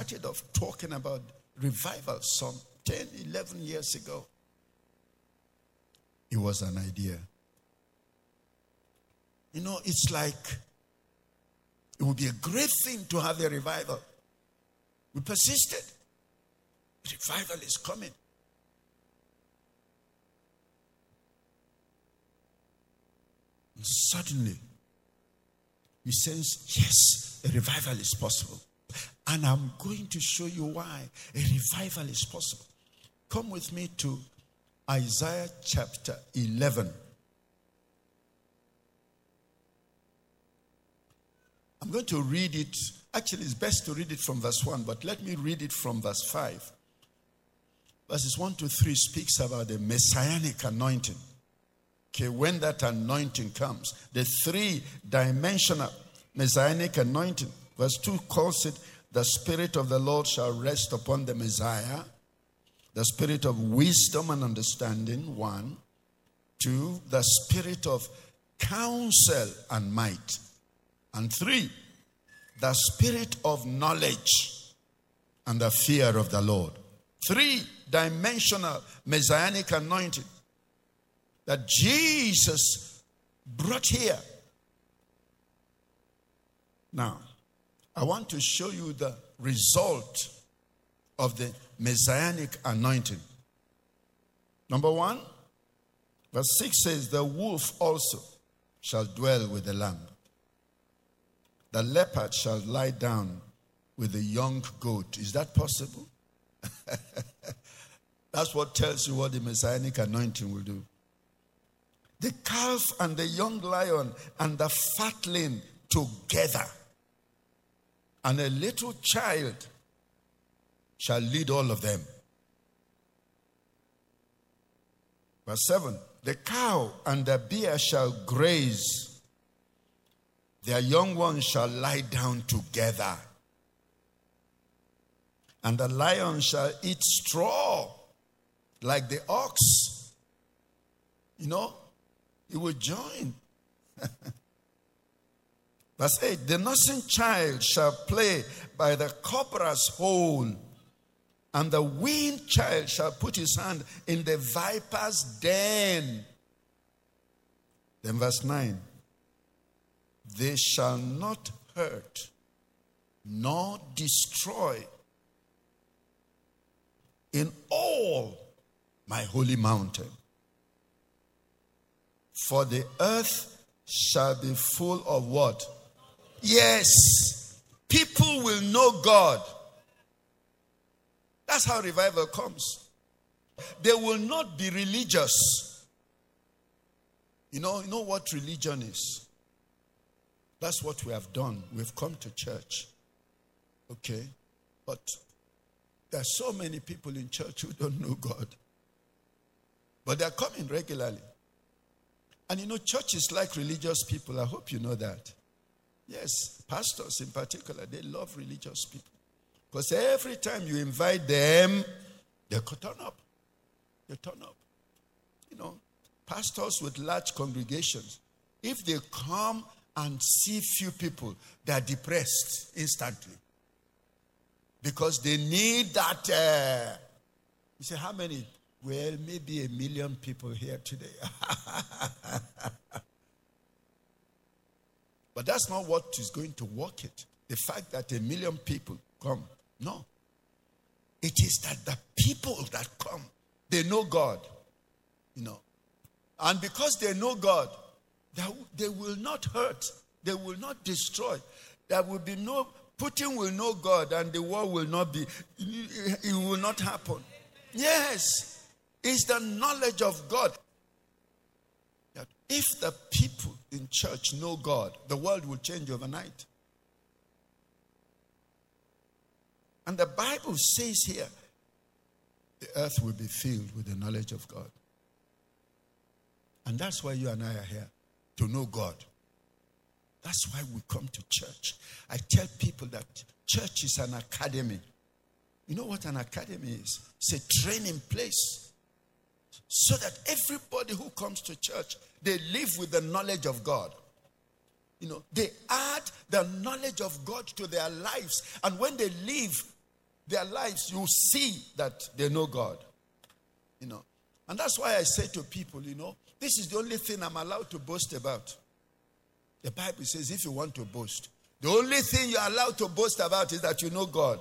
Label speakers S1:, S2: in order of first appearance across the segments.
S1: Started off talking about revival some 10, 11 years ago, it was an idea. You know, it's like it would be a great thing to have a revival. We persisted. Revival is coming. And suddenly, we sense, yes, a revival is possible. And I'm going to show you why a revival is possible. Come with me to Isaiah chapter 11. I'm going to read it. Actually, it's best to read it from verse 1, but let me read it from verse 5. Verses 1 to 3 speaks about the messianic anointing. Okay, when that anointing comes, the three dimensional messianic anointing. Verse 2 calls it the Spirit of the Lord shall rest upon the Messiah, the Spirit of wisdom and understanding, one. Two, the Spirit of counsel and might. And three, the Spirit of knowledge and the fear of the Lord. Three dimensional messianic anointing that Jesus brought here. Now, I want to show you the result of the messianic anointing. Number one, verse 6 says, The wolf also shall dwell with the lamb, the leopard shall lie down with the young goat. Is that possible? That's what tells you what the messianic anointing will do. The calf and the young lion and the fatling together and a little child shall lead all of them. Verse 7 The cow and the bear shall graze, their young ones shall lie down together, and the lion shall eat straw like the ox. You know, he will join. Verse 8 The nursing child shall play by the cobra's hole, and the weaned child shall put his hand in the viper's den. Then, verse 9 They shall not hurt nor destroy in all my holy mountain. For the earth shall be full of what? Yes, people will know God. That's how revival comes. They will not be religious. You know, you know what religion is? That's what we have done. We've come to church. Okay? But there are so many people in church who don't know God. But they're coming regularly. And you know, church is like religious people. I hope you know that. Yes, pastors in particular, they love religious people. Because every time you invite them, they turn up. They turn up. You know, pastors with large congregations, if they come and see few people, they are depressed instantly. Because they need that. Uh, you say, how many? Well, maybe a million people here today. But that's not what is going to work it. The fact that a million people come. No. It is that the people that come, they know God. You know. And because they know God, they will not hurt They will not destroy. There will be no, Putin will know God and the war will not be, it will not happen. Yes, it's the knowledge of God. That If the people in church know God, the world will change overnight. And the Bible says here, the earth will be filled with the knowledge of God. And that's why you and I are here to know God. That's why we come to church. I tell people that church is an academy. You know what an academy is? It's a training place. So that everybody who comes to church, they live with the knowledge of God. You know, they add the knowledge of God to their lives. And when they live their lives, you see that they know God. You know. And that's why I say to people, you know, this is the only thing I'm allowed to boast about. The Bible says if you want to boast, the only thing you're allowed to boast about is that you know God.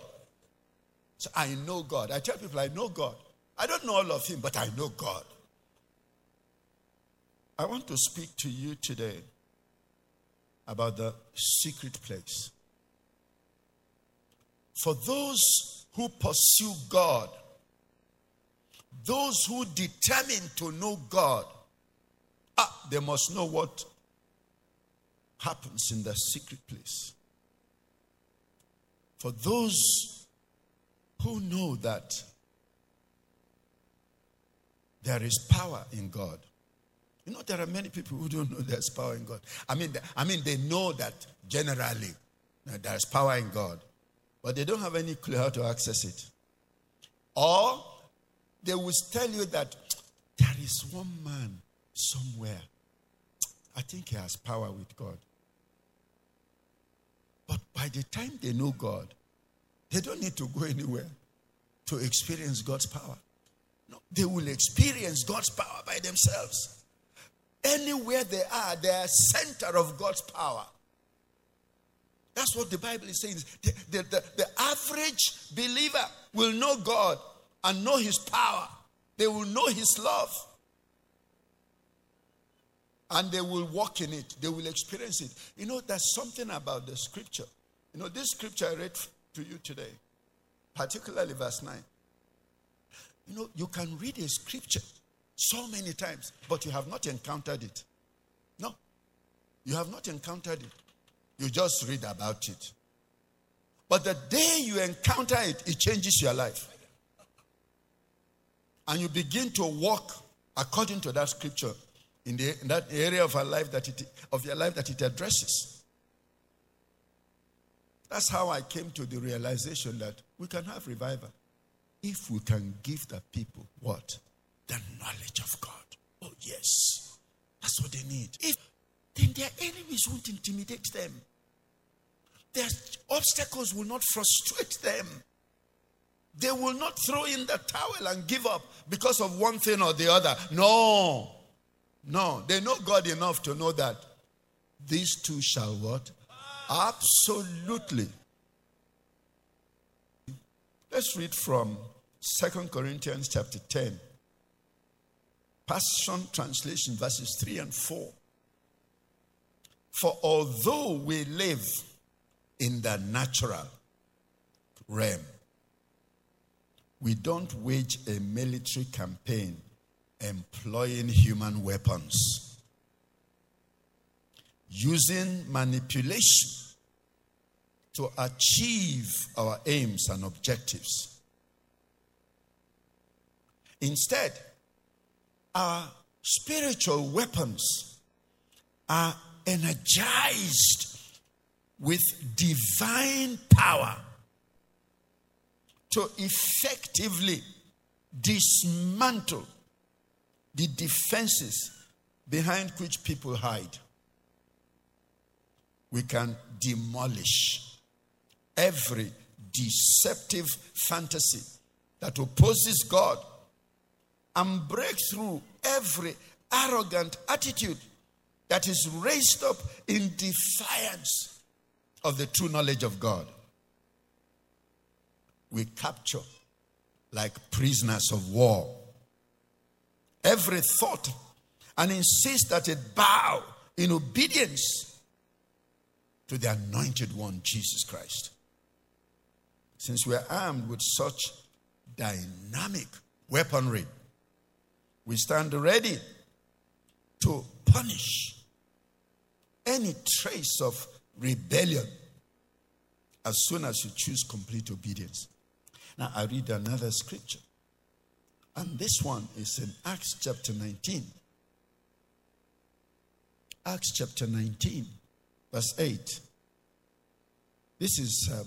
S1: So I know God. I tell people I know God. I don't know all of Him, but I know God. I want to speak to you today about the secret place. For those who pursue God, those who determine to know God, ah, they must know what happens in the secret place. For those who know that there is power in God. You know, there are many people who don't know there's power in God. I mean, I mean, they know that generally uh, there's power in God, but they don't have any clue how to access it. Or they will tell you that there is one man somewhere. I think he has power with God. But by the time they know God, they don't need to go anywhere to experience God's power. No, they will experience God's power by themselves. Anywhere they are, they are center of God's power. That's what the Bible is saying. The, the, the, the average believer will know God and know His power. They will know His love. And they will walk in it. They will experience it. You know, there's something about the scripture. You know, this scripture I read to you today, particularly verse 9. You know, you can read a scripture so many times, but you have not encountered it. No, you have not encountered it. You just read about it. But the day you encounter it, it changes your life. And you begin to walk according to that scripture in, the, in that area of, our life that it, of your life that it addresses. That's how I came to the realization that we can have revival if we can give the people what? The knowledge of God. Oh, yes. That's what they need. If then their enemies won't intimidate them. Their obstacles will not frustrate them. They will not throw in the towel and give up because of one thing or the other. No. No. They know God enough to know that these two shall what? Absolutely. Let's read from Second Corinthians chapter 10. Passion Translation, verses 3 and 4. For although we live in the natural realm, we don't wage a military campaign employing human weapons, using manipulation to achieve our aims and objectives. Instead, our spiritual weapons are energized with divine power to effectively dismantle the defenses behind which people hide. We can demolish every deceptive fantasy that opposes God and break through every arrogant attitude that is raised up in defiance of the true knowledge of God. We capture like prisoners of war every thought and insist that it bow in obedience to the anointed one, Jesus Christ. Since we're armed with such dynamic weaponry, we stand ready to punish any trace of rebellion as soon as you choose complete obedience. Now, I read another scripture. And this one is in Acts chapter 19. Acts chapter 19, verse 8. This is um,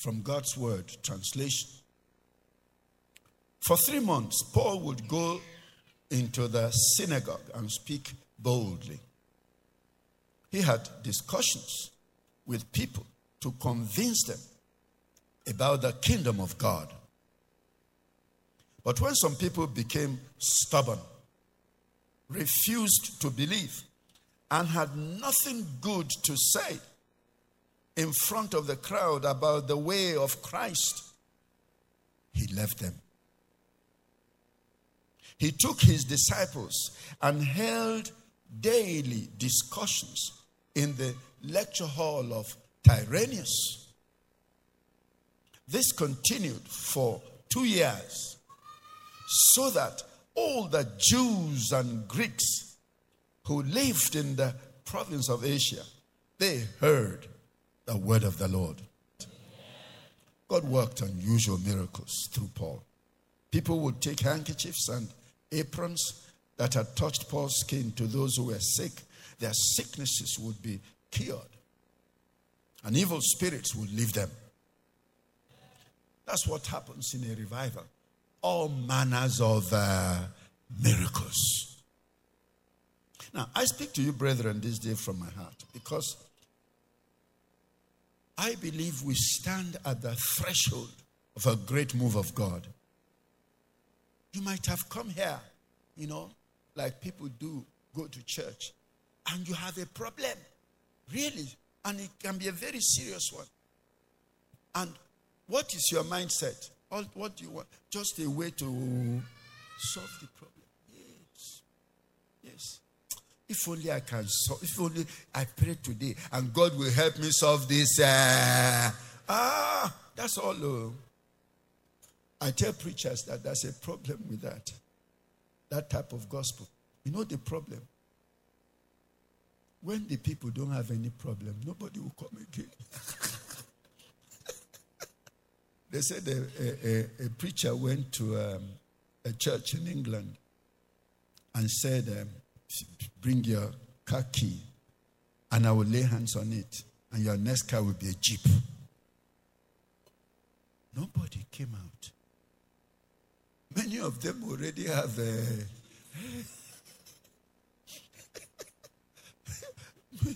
S1: from God's Word translation. For three months, Paul would go into the synagogue and speak boldly. He had discussions with people to convince them about the kingdom of God. But when some people became stubborn, refused to believe, and had nothing good to say in front of the crowd about the way of Christ, he left them. He took his disciples and held daily discussions in the lecture hall of Tyrannus. This continued for two years so that all the Jews and Greeks who lived in the province of Asia they heard the word of the Lord. God worked unusual miracles through Paul. People would take handkerchiefs and aprons that had touched Paul's skin to those who were sick. Their sicknesses would be cured, and evil spirits would leave them. That's what happens in a revival. All manners of uh, miracles. Now, I speak to you, brethren, this day from my heart because I believe we stand at the threshold of a great move of God. You might have come here, you know, like people do go to church, and you have a problem. Really. And it can be a very serious one. And what is your mindset? What do you want? Just a way to solve the problem. Yes. Yes. If only I can solve, if only I pray today and God will help me solve this. Uh, ah, that's all. Uh, I tell preachers that there's a problem with that. That type of gospel. You know the problem? When the people don't have any problem, nobody will come again. they said a, a, a, preacher went to um, a church in England and said, um, Bring your car key and I will lay hands on it, and your next car will be a Jeep. Nobody came out. Many of them already have uh, a.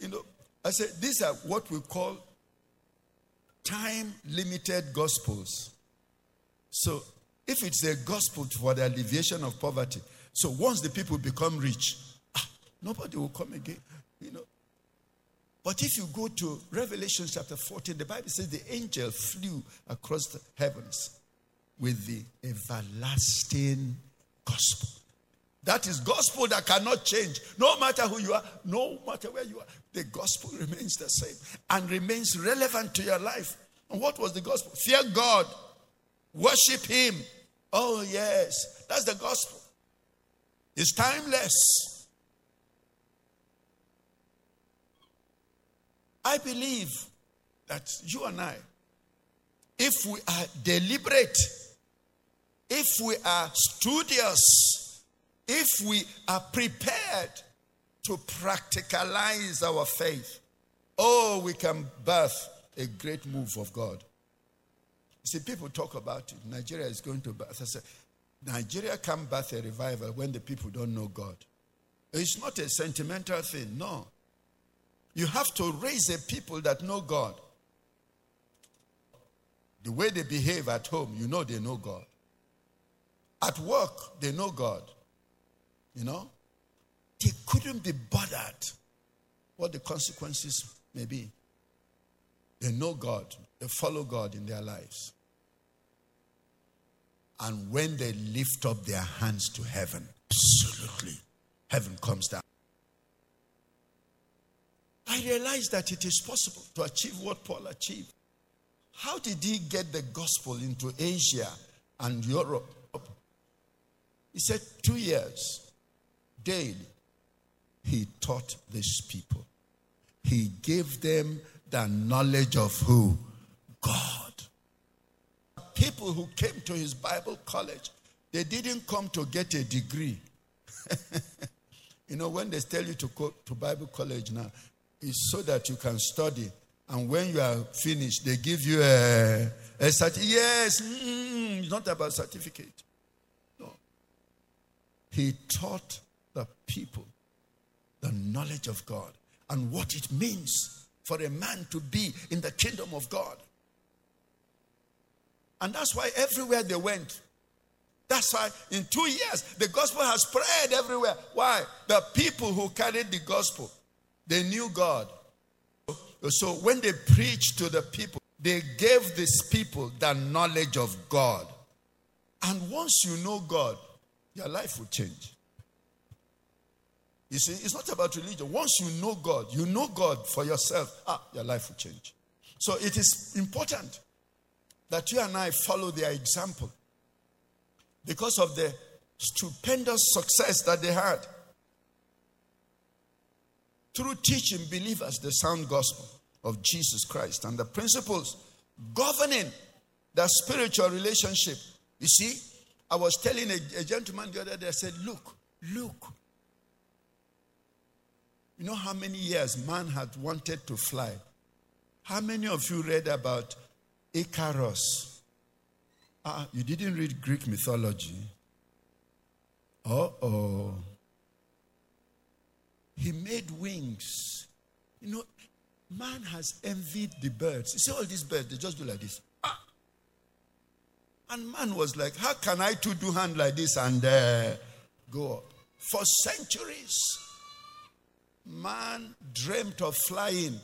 S1: you know, I said, these are what we call time limited gospels. So, if it's a gospel for the alleviation of poverty, so once the people become rich, ah, nobody will come again. You know. But if you go to Revelation chapter 14, the Bible says the angel flew across the heavens with the everlasting gospel. That is gospel that cannot change. No matter who you are, no matter where you are, the gospel remains the same and remains relevant to your life. And what was the gospel? Fear God, worship Him. Oh, yes, that's the gospel. It's timeless. I believe that you and I, if we are deliberate, if we are studious, if we are prepared to practicalize our faith, oh, we can birth a great move of God. See, people talk about it. Nigeria is going to birth. I say, Nigeria can birth a revival when the people don't know God. It's not a sentimental thing, no. You have to raise a people that know God. The way they behave at home, you know they know God. At work, they know God. You know? They couldn't be bothered what the consequences may be. They know God, they follow God in their lives. And when they lift up their hands to heaven, absolutely, heaven comes down. I realized that it is possible to achieve what Paul achieved. How did he get the gospel into Asia and Europe? He said, two years daily, he taught these people. He gave them the knowledge of who? God. People who came to his Bible college, they didn't come to get a degree. you know, when they tell you to go to Bible college now, it's so that you can study. And when you are finished, they give you a, a certificate. Yes, mm, it's not about certificate. No. He taught the people the knowledge of God and what it means for a man to be in the kingdom of God. And that's why everywhere they went, that's why in two years the gospel has spread everywhere. Why? The people who carried the gospel, they knew God. So when they preached to the people, they gave these people the knowledge of God. And once you know God, your life will change. You see, it's not about religion. Once you know God, you know God for yourself, ah, your life will change. So it is important that you and I follow their example because of the stupendous success that they had through teaching believers the sound gospel of Jesus Christ and the principles governing the spiritual relationship. You see, I was telling a, a gentleman the other day, I said, Look, look. You know how many years man had wanted to fly? How many of you read about Icarus? Ah, you didn't read Greek mythology. Uh oh. He made wings. You know, man has envied the birds. You see all these birds, they just do like this. Ah. And man was like, How can I too do hand like this and uh, go up? For centuries, man dreamt of flying,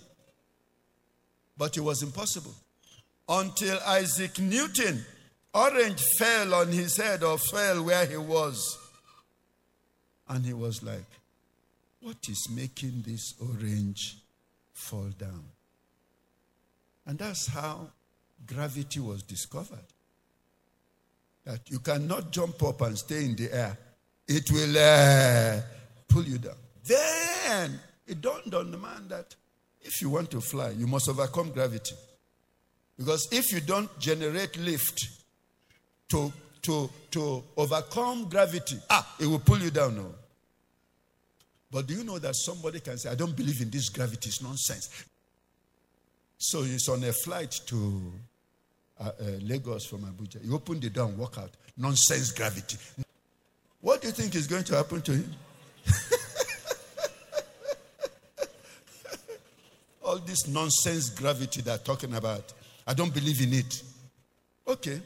S1: but it was impossible. Until Isaac Newton, orange fell on his head or fell where he was. And he was like, what is making this orange fall down? And that's how gravity was discovered. That you cannot jump up and stay in the air, it will uh, pull you down. Then it dawned on the man that if you want to fly, you must overcome gravity. Because if you don't generate lift to, to, to overcome gravity, ah, it will pull you down. No. But do you know that somebody can say, I don't believe in this gravity, it's nonsense. So he's on a flight to uh, uh, Lagos from Abuja. He opened the door and walk out. Nonsense gravity. What do you think is going to happen to him? All this nonsense gravity they're talking about, I don't believe in it. Okay.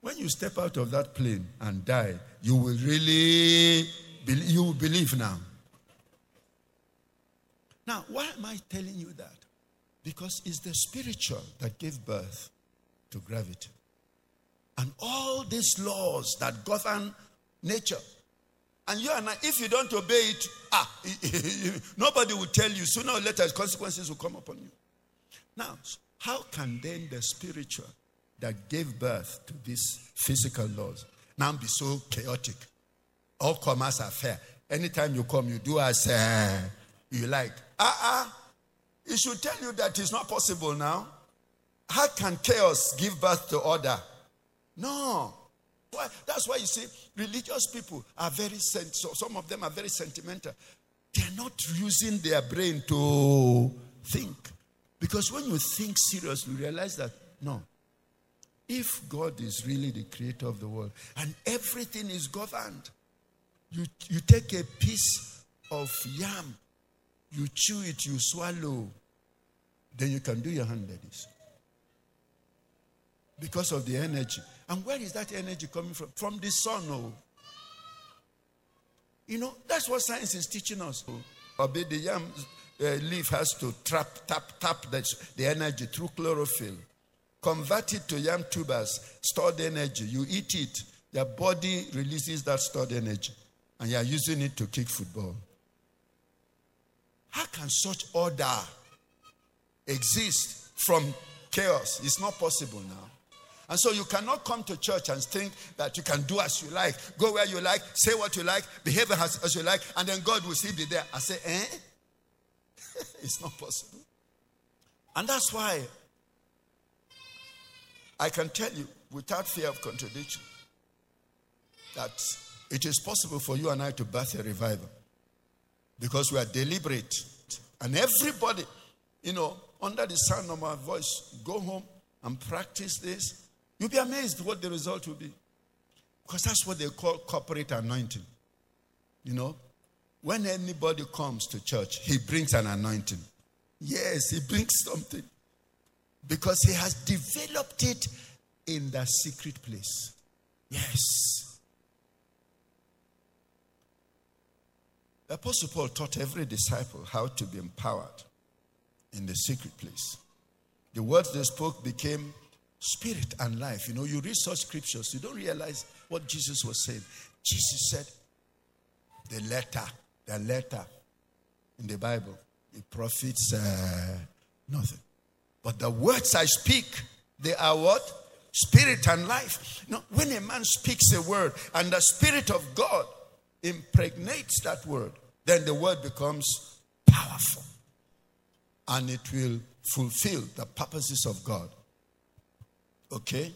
S1: When you step out of that plane and die, you will really you will believe now. Now, why am I telling you that? Because it's the spiritual that gave birth to gravity. And all these laws that govern nature. And you and I, if you don't obey it, ah, nobody will tell you. Sooner or later, consequences will come upon you. Now, how can then the spiritual that gave birth to these physical laws now be so chaotic? All comers are fair. Anytime you come, you do as uh, you like. Ah, uh-uh. uh It should tell you that it's not possible now. How can chaos give birth to order? No. Why? That's why you see, religious people are very sent. So some of them are very sentimental. They are not using their brain to think. Because when you think seriously, you realize that no. If God is really the creator of the world and everything is governed you, you take a piece of yam, you chew it, you swallow, then you can do your hand like this. Because of the energy. And where is that energy coming from? From the sun, oh. You know, that's what science is teaching us. Oh. The yam leaf has to trap, tap, tap the, the energy through chlorophyll. Convert it to yam tubers, stored energy. You eat it, your body releases that stored energy and you are using it to kick football. How can such order exist from chaos? It's not possible now. And so you cannot come to church and think that you can do as you like, go where you like, say what you like, behave as, as you like, and then God will still be there. I say, eh? it's not possible. And that's why I can tell you without fear of contradiction that it is possible for you and I to birth a revival because we are deliberate. And everybody, you know, under the sound of my voice, go home and practice this. You'll be amazed what the result will be. Because that's what they call corporate anointing. You know, when anybody comes to church, he brings an anointing. Yes, he brings something. Because he has developed it in the secret place. Yes. The Apostle Paul taught every disciple how to be empowered in the secret place. The words they spoke became spirit and life. You know, you read such scriptures, you don't realize what Jesus was saying. Jesus said, the letter, the letter in the Bible, it profits uh, nothing. But the words I speak, they are what? Spirit and life. Know, when a man speaks a word and the Spirit of God impregnates that word, then the word becomes powerful and it will fulfill the purposes of God. Okay?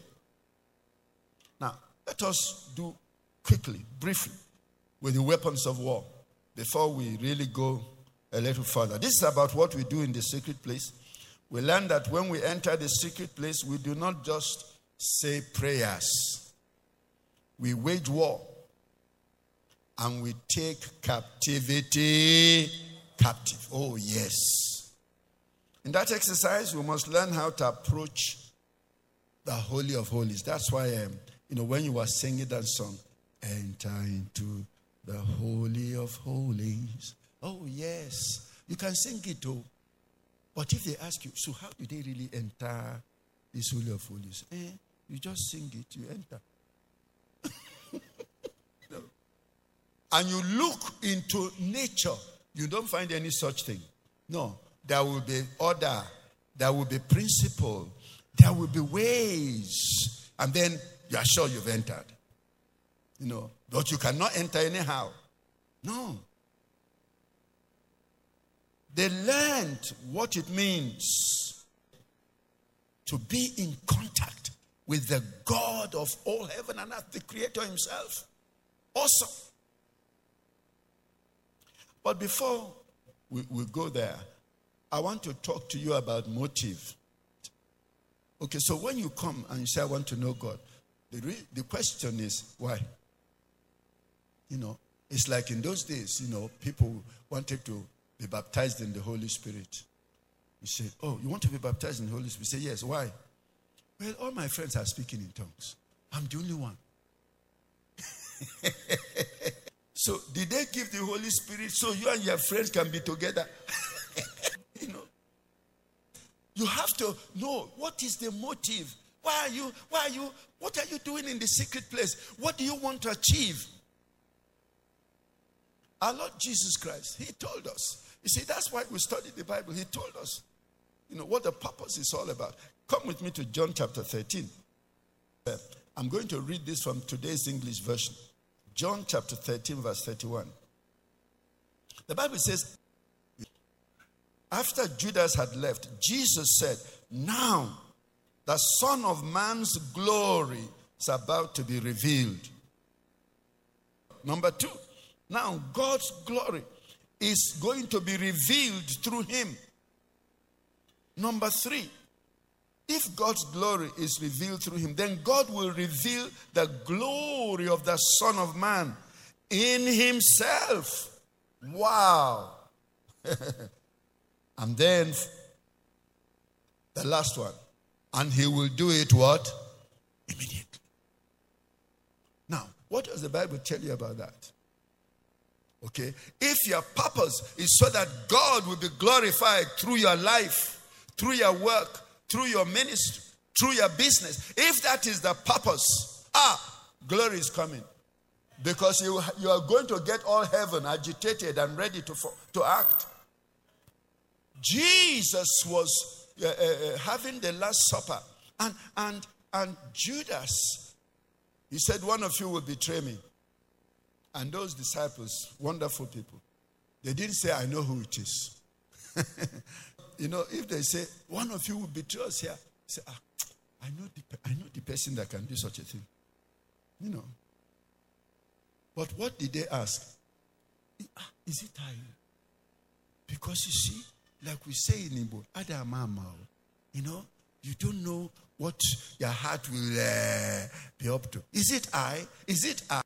S1: Now, let us do quickly, briefly, with the weapons of war before we really go a little further. This is about what we do in the secret place. We learn that when we enter the secret place, we do not just say prayers, we wage war and we take captivity captive. Oh, yes. In that exercise, we must learn how to approach the Holy of Holies. That's why, um, you know, when you were singing that song, enter into the Holy of Holies. Oh, yes. You can sing it too. But if they ask you, so how do they really enter this Holy of Holies? Eh, you just sing it, you enter. and you look into nature, you don't find any such thing. No, there will be order, there will be principle, there will be ways, and then you are sure you've entered. You know, but you cannot enter anyhow. No. They learned what it means to be in contact with the God of all heaven and earth, the Creator Himself. Awesome. But before we, we go there, I want to talk to you about motive. Okay, so when you come and you say, I want to know God, the, re- the question is, why? You know, it's like in those days, you know, people wanted to be baptized in the Holy Spirit. You say, Oh, you want to be baptized in the Holy Spirit? You say, Yes. Why? Well, all my friends are speaking in tongues. I'm the only one. so, did they give the Holy Spirit so you and your friends can be together? you know, you have to know what is the motive. Why are you? Why are you? What are you doing in the secret place? What do you want to achieve? Our Lord Jesus Christ, He told us. You see, that's why we study the Bible. He told us, you know, what the purpose is all about. Come with me to John chapter 13. Uh, I'm going to read this from today's English version. John chapter 13, verse 31. The Bible says, after Judas had left, Jesus said, Now the Son of Man's glory is about to be revealed. Number two, now God's glory is going to be revealed through him. Number three, if God's glory is revealed through him, then God will reveal the glory of the Son of Man in himself. Wow. and then the last one. And he will do it what? Immediately. Now, what does the Bible tell you about that? Okay? If your purpose is so that God will be glorified through your life, through your work, through your ministry, through your business, if that is the purpose, ah, glory is coming. Because you, you are going to get all heaven agitated and ready to, to act. Jesus was uh, uh, uh, having the Last Supper, and, and, and Judas, he said, One of you will betray me. And those disciples, wonderful people, they didn't say, I know who it is. you know, if they say, One of you will betray us here, say, ah, I know, the, I know the person that can do such a thing. You know. But what did they ask? Ah, is it I? Because you see, like we say in Igbo, Adamama, you know, you don't know what your heart will uh, be up to. Is it I? Is it I?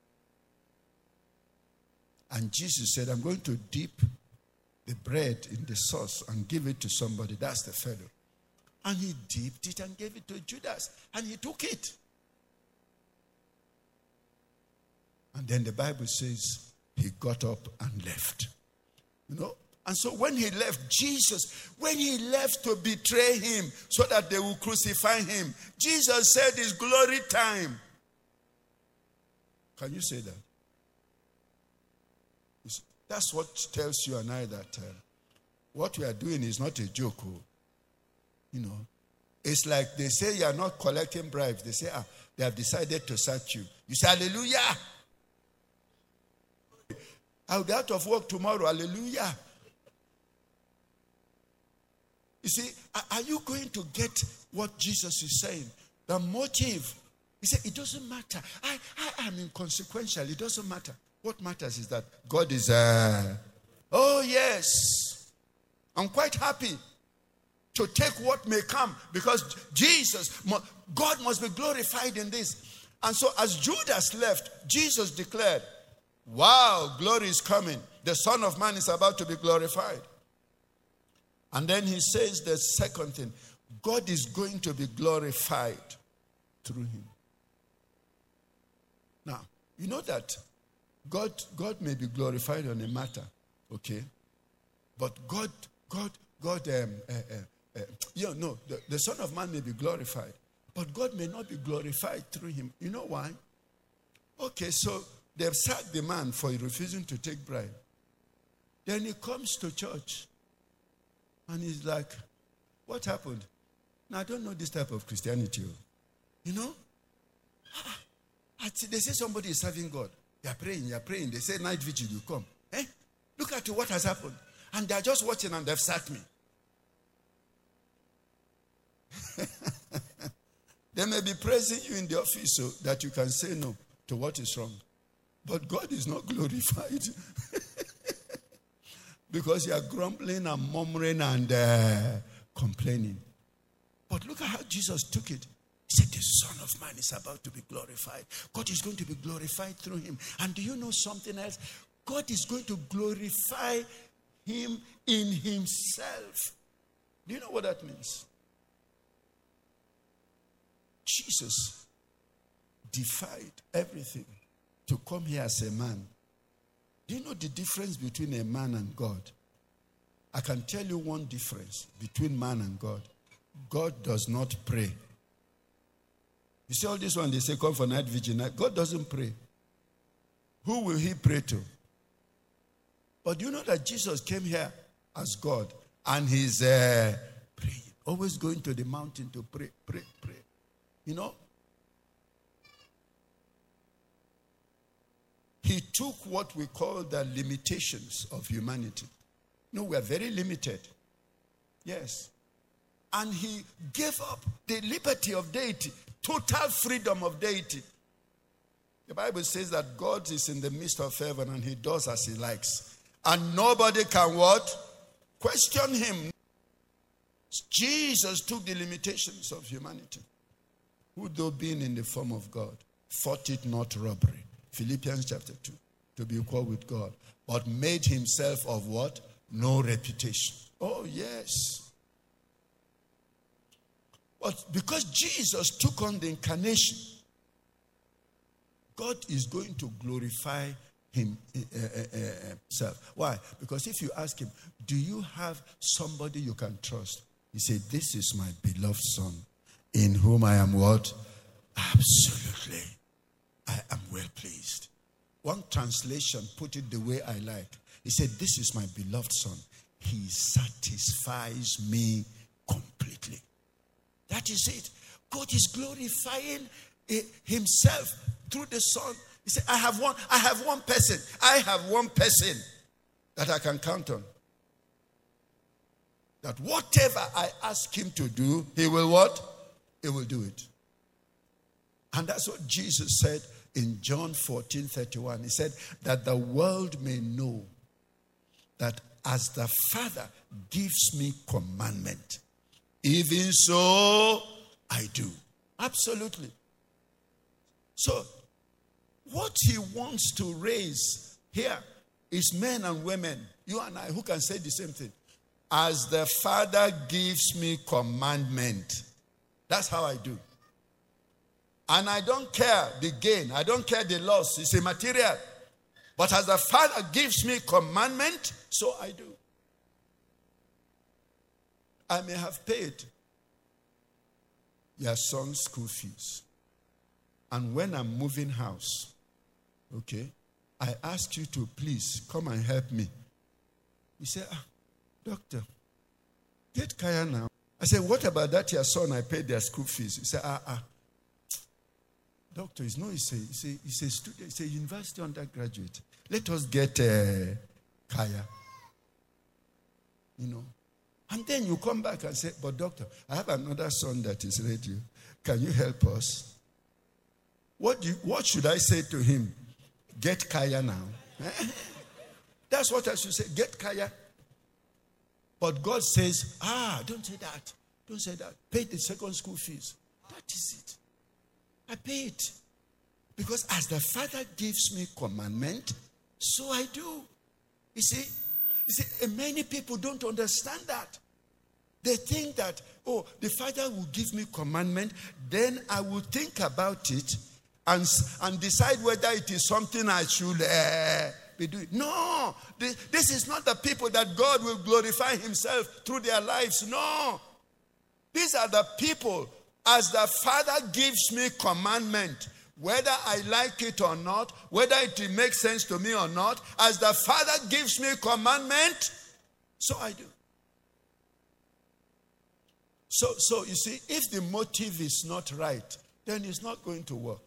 S1: And Jesus said, I'm going to dip the bread in the sauce and give it to somebody. That's the fellow. And he dipped it and gave it to Judas. And he took it. And then the Bible says he got up and left. You know? And so when he left, Jesus, when he left to betray him so that they will crucify him, Jesus said it's glory time. Can you say that? That's what tells you and I that uh, what we are doing is not a joke. Oh. You know, it's like they say you are not collecting bribes. They say, ah, they have decided to search you. You say, Hallelujah. I'll be out of work tomorrow. Hallelujah. You see, are you going to get what Jesus is saying? The motive. He said, It doesn't matter. I, I am inconsequential. It doesn't matter. What matters is that God is, uh, oh, yes. I'm quite happy to take what may come because Jesus, God must be glorified in this. And so, as Judas left, Jesus declared, Wow, glory is coming. The Son of Man is about to be glorified. And then he says the second thing God is going to be glorified through him. Now, you know that God, God may be glorified on a matter, okay? But God, God, God, um, uh, uh, uh, you know, the, the Son of Man may be glorified, but God may not be glorified through him. You know why? Okay, so they've sacked the man for refusing to take bribe. Then he comes to church and he's like, What happened? Now, I don't know this type of Christianity. Oh. You know? Ah, they say somebody is serving God. You are praying, they are praying. They say night vigil, you come. Eh? Look at what has happened. And they are just watching and they've sacked me. they may be praising you in the office so that you can say no to what is wrong. But God is not glorified. because you are grumbling and murmuring and uh, complaining. But look at how Jesus took it. He said, The Son of Man is about to be glorified. God is going to be glorified through him. And do you know something else? God is going to glorify him in himself. Do you know what that means? Jesus defied everything to come here as a man. Do you know the difference between a man and God? I can tell you one difference between man and God. God does not pray. You see all this one, they say, come for night vigil. God doesn't pray. Who will he pray to? But you know that Jesus came here as God and he's uh, praying, always going to the mountain to pray, pray, pray. You know? He took what we call the limitations of humanity. No, we are very limited. Yes. And he gave up the liberty of deity total freedom of deity. The Bible says that God is in the midst of heaven and he does as he likes. And nobody can what? Question him. Jesus took the limitations of humanity. Who, though being in the form of God, thought it not robbery. Philippians chapter 2. To be equal with God. But made himself of what? No reputation. Oh, yes. But because Jesus took on the incarnation, God is going to glorify uh, uh, uh, himself. Why? Because if you ask him, Do you have somebody you can trust? He said, This is my beloved son, in whom I am what? Absolutely. I am well pleased. One translation put it the way I like. He said, This is my beloved son, he satisfies me completely. That is it. God is glorifying eh, himself through the Son. He said, I have one, I have one person. I have one person that I can count on. That whatever I ask him to do, he will what? He will do it. And that's what Jesus said in John 14 31. He said, That the world may know that as the Father gives me commandment, even so I do. Absolutely. So, what he wants to raise here is men and women, you and I, who can say the same thing. As the Father gives me commandment, that's how I do. And I don't care the gain, I don't care the loss, it's immaterial. But as the Father gives me commandment, so I do. I may have paid your son's school fees. And when I'm moving house, okay, I ask you to please come and help me. He said, ah, Doctor, get Kaya now. I said, What about that your son? I paid their school fees. He said, Ah, ah. Doctor, he's no, he's a, he's a, he's a student, he's a university undergraduate. Let us get uh, Kaya. You know. And then you come back and say, But doctor, I have another son that is radio. Can you help us? What, you, what should I say to him? Get Kaya now. That's what I should say. Get Kaya. But God says, ah, don't say that. Don't say that. Pay the second school fees. That is it. I pay it. Because as the Father gives me commandment, so I do. You see, see, many people don't understand that. They think that, oh, the Father will give me commandment, then I will think about it and, and decide whether it is something I should uh, be doing. No, this, this is not the people that God will glorify Himself through their lives. No, these are the people as the Father gives me commandment, whether I like it or not, whether it makes sense to me or not, as the Father gives me commandment, so I do. So, so you see, if the motive is not right, then it's not going to work.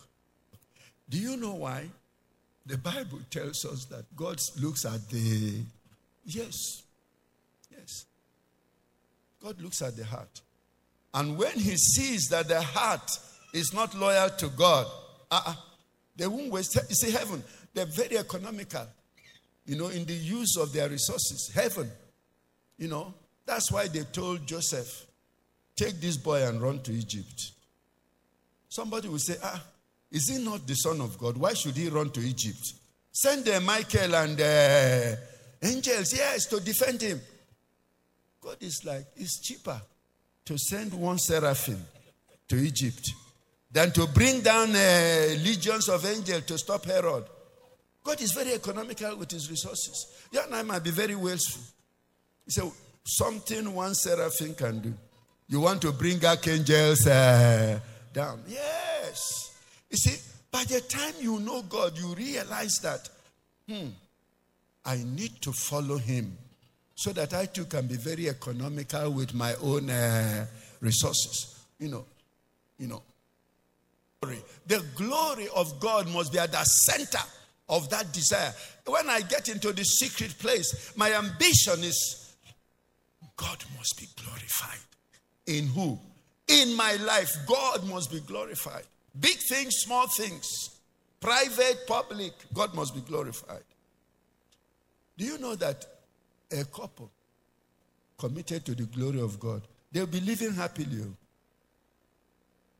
S1: Do you know why? The Bible tells us that God looks at the. Yes. Yes. God looks at the heart. And when he sees that the heart is not loyal to God, uh-uh, they won't waste. You see, heaven, they're very economical, you know, in the use of their resources. Heaven, you know, that's why they told Joseph, take this boy and run to Egypt. Somebody will say, ah, is he not the son of God? Why should he run to Egypt? Send uh, Michael and uh, angels, yes, to defend him. God is like, it's cheaper to send one seraphim to Egypt than to bring down uh, legions of angels to stop Herod. God is very economical with his resources. You and I might be very wasteful. He said, something one seraphim can do. You want to bring archangels uh, down. Yes. You see, by the time you know God, you realize that, hmm, I need to follow him so that I too can be very economical with my own uh, resources. You know, you know. The glory of God must be at the center of that desire. When I get into the secret place, my ambition is God must be glorified. In who? In my life, God must be glorified. Big things, small things, private, public, God must be glorified. Do you know that a couple committed to the glory of God, they'll be living happily.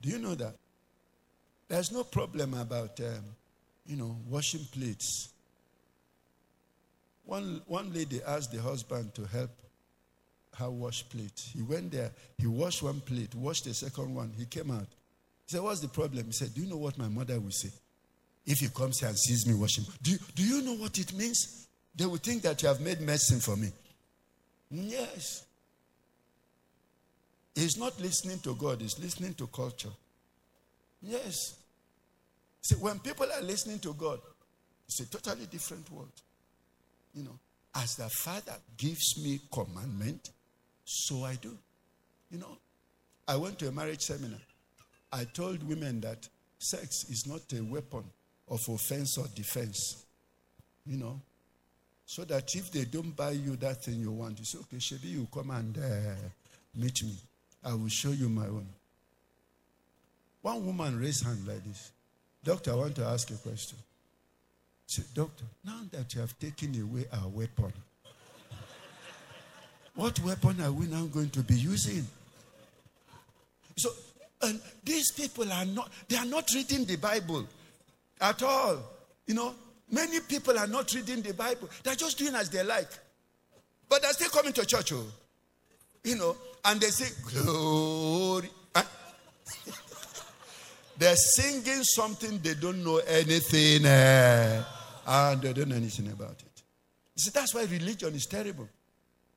S1: Do you know that? There's no problem about, um, you know, washing plates. One, one lady asked the husband to help her wash plate. He went there, he washed one plate, washed the second one, he came out. He said, What's the problem? He said, Do you know what my mother will say? If he comes here and sees me washing, do do you know what it means? They will think that you have made medicine for me. Yes. He's not listening to God, he's listening to culture. Yes. See, when people are listening to God, it's a totally different world. You know, as the Father gives me commandment, so I do. You know, I went to a marriage seminar. I told women that sex is not a weapon of offense or defense. You know, so that if they don't buy you that thing you want, you say, okay, Shebi, you come and uh, meet me. I will show you my own. One woman raised hand like this. Doctor, I want to ask you a question. Say, Doctor, now that you have taken away our weapon, what weapon are we now going to be using? So, and these people are not, they are not reading the Bible at all. You know, many people are not reading the Bible. They're just doing as they like. But they're still coming to church, oh. You know, and they say, Glory. They're singing something they don't know anything, uh, and they don't know anything about it. You see, that's why religion is terrible.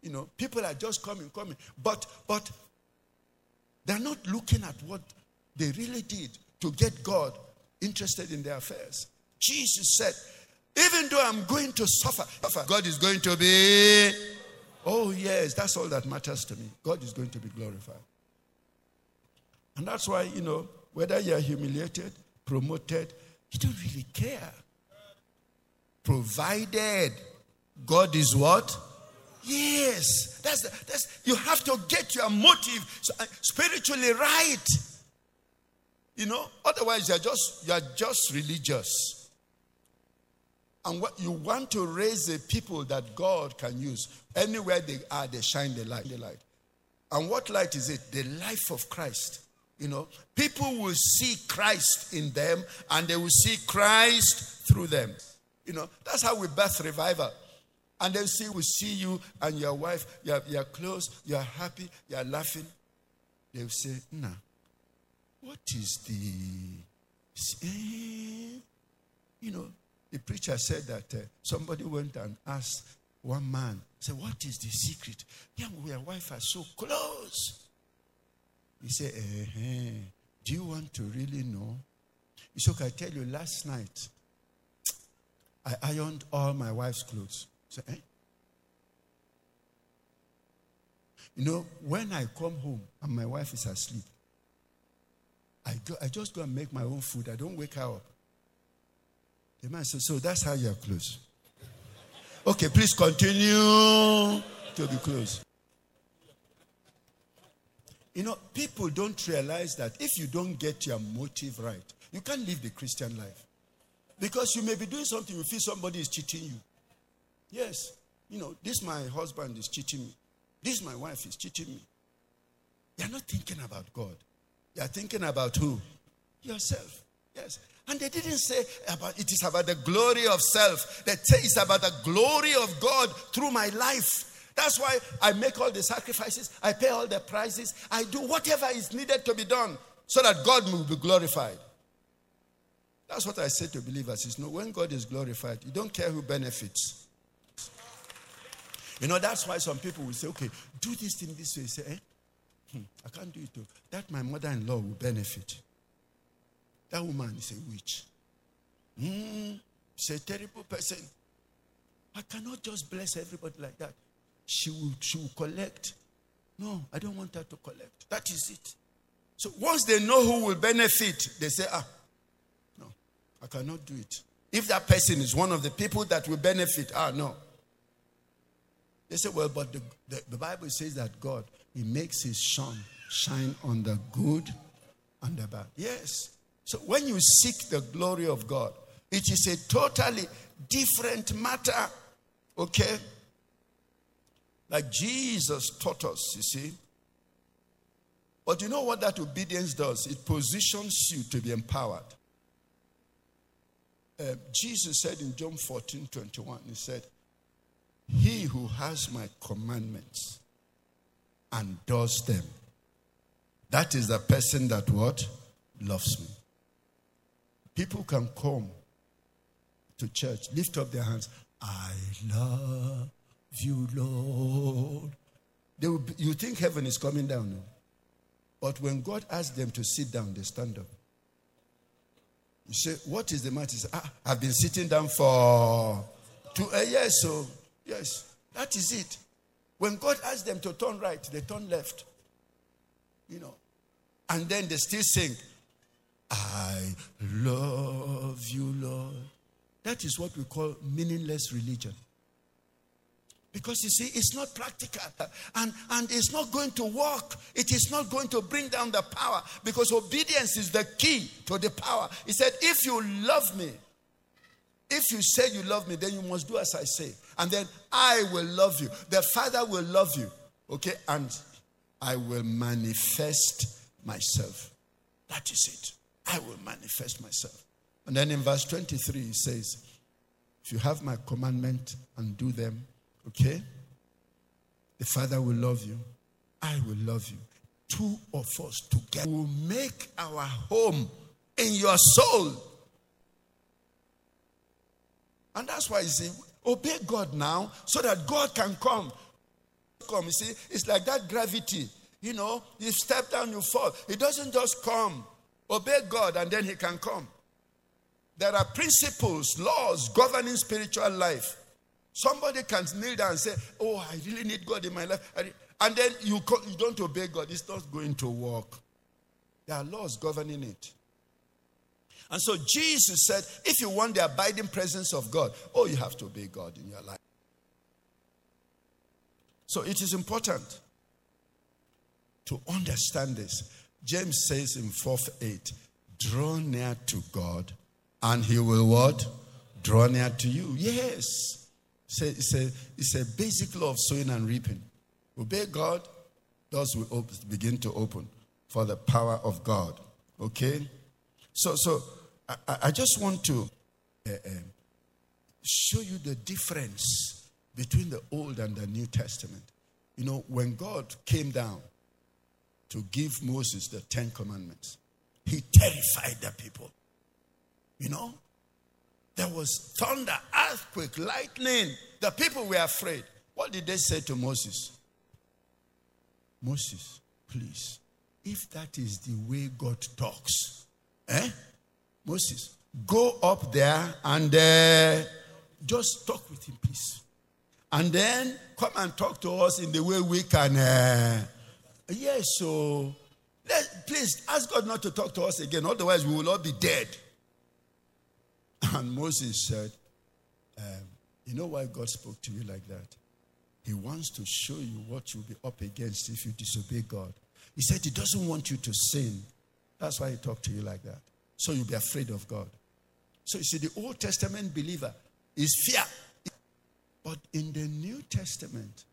S1: You know, people are just coming, coming, but but they're not looking at what they really did to get God interested in their affairs. Jesus said, even though I'm going to suffer, God is going to be. Oh, yes, that's all that matters to me. God is going to be glorified. And that's why, you know, whether you're humiliated, promoted, you don't really care. Provided God is what? Yes. That's, the, that's you have to get your motive uh, spiritually right. You know, otherwise you're just you're just religious. And what you want to raise a people that God can use. Anywhere they are, they shine the light. The light. And what light is it? The life of Christ. You know, people will see Christ in them and they will see Christ through them. You know, that's how we birth revival. And they see, we see you and your wife, you're, you're close, you're happy, you're laughing. They'll say, nah, what is the. You know, the preacher said that uh, somebody went and asked one man, said, What is the secret? Yeah, your wife are so close. He said, eh, Do you want to really know? He said, okay, I tell you, last night, I ironed all my wife's clothes. Said, eh? You know, when I come home and my wife is asleep, I, go, I just go and make my own food. I don't wake her up. The man said, So that's how you're close. Okay, please continue to be close. You know, people don't realize that if you don't get your motive right, you can't live the Christian life. Because you may be doing something, you feel somebody is cheating you. Yes. You know, this my husband is cheating me. This my wife is cheating me. You're not thinking about God. You're thinking about who? Yourself. Yes. And they didn't say about it is about the glory of self. They say it's about the glory of God through my life. That's why I make all the sacrifices, I pay all the prices, I do whatever is needed to be done so that God will be glorified. That's what I say to believers is no, when God is glorified, you don't care who benefits. You know, that's why some people will say, okay, do this thing this way. Say, eh? Hmm, I can't do it. That my mother in law will benefit. That woman is a witch. Hmm, she's a terrible person. I cannot just bless everybody like that she will, she will collect. No, I don't want her to collect. That is it. So once they know who will benefit, they say, ah, no, I cannot do it. If that person is one of the people that will benefit, ah, no. They say, well, but the, the, the Bible says that God, He makes His sun shine on the good and the bad. Yes. So when you seek the glory of God, it is a totally different matter. Okay? Like Jesus taught us, you see. But you know what that obedience does? It positions you to be empowered. Uh, Jesus said in John 14 21, He said, He who has my commandments and does them, that is the person that what? Loves me. People can come to church, lift up their hands. I love you, Lord. They will you think heaven is coming down. No? But when God asks them to sit down, they stand up. You say, What is the matter? Say, ah, I've been sitting down for two uh, years. So Yes, that is it. When God asks them to turn right, they turn left. You know. And then they still sing, I love you, Lord. That is what we call meaningless religion. Because you see, it's not practical and, and it's not going to work. It is not going to bring down the power because obedience is the key to the power. He said, If you love me, if you say you love me, then you must do as I say. And then I will love you. The Father will love you. Okay? And I will manifest myself. That is it. I will manifest myself. And then in verse 23, he says, If you have my commandment and do them, okay, the Father will love you. I will love you. Two of us together will make our home in your soul. And that's why he said, obey God now so that God can come. Come, you see, it's like that gravity. You know, you step down, you fall. He doesn't just come. Obey God and then he can come. There are principles, laws governing spiritual life. Somebody can kneel down and say, Oh, I really need God in my life. And then you, you don't obey God. It's not going to work. There are laws governing it. And so Jesus said, if you want the abiding presence of God, oh, you have to obey God in your life. So it is important to understand this. James says in 4 8, draw near to God and he will what? Draw near to you. Yes. It's a, it's a, it's a basic law of sowing and reaping. Obey God, doors will open, begin to open for the power of God. Okay? So, so I, I just want to uh, uh, show you the difference between the Old and the New Testament. You know, when God came down to give Moses the Ten Commandments, he terrified the people. You know, there was thunder, earthquake, lightning. The people were afraid. What did they say to Moses? Moses, please, if that is the way God talks, eh? Moses, go up there and uh, just talk with him, please. And then come and talk to us in the way we can. Uh, yes, so let, please ask God not to talk to us again, otherwise, we will all be dead. And Moses said, um, You know why God spoke to you like that? He wants to show you what you'll be up against if you disobey God. He said he doesn't want you to sin. That's why he talked to you like that. So you'll be afraid of God. So you see, the Old Testament believer is fear. But in the New Testament,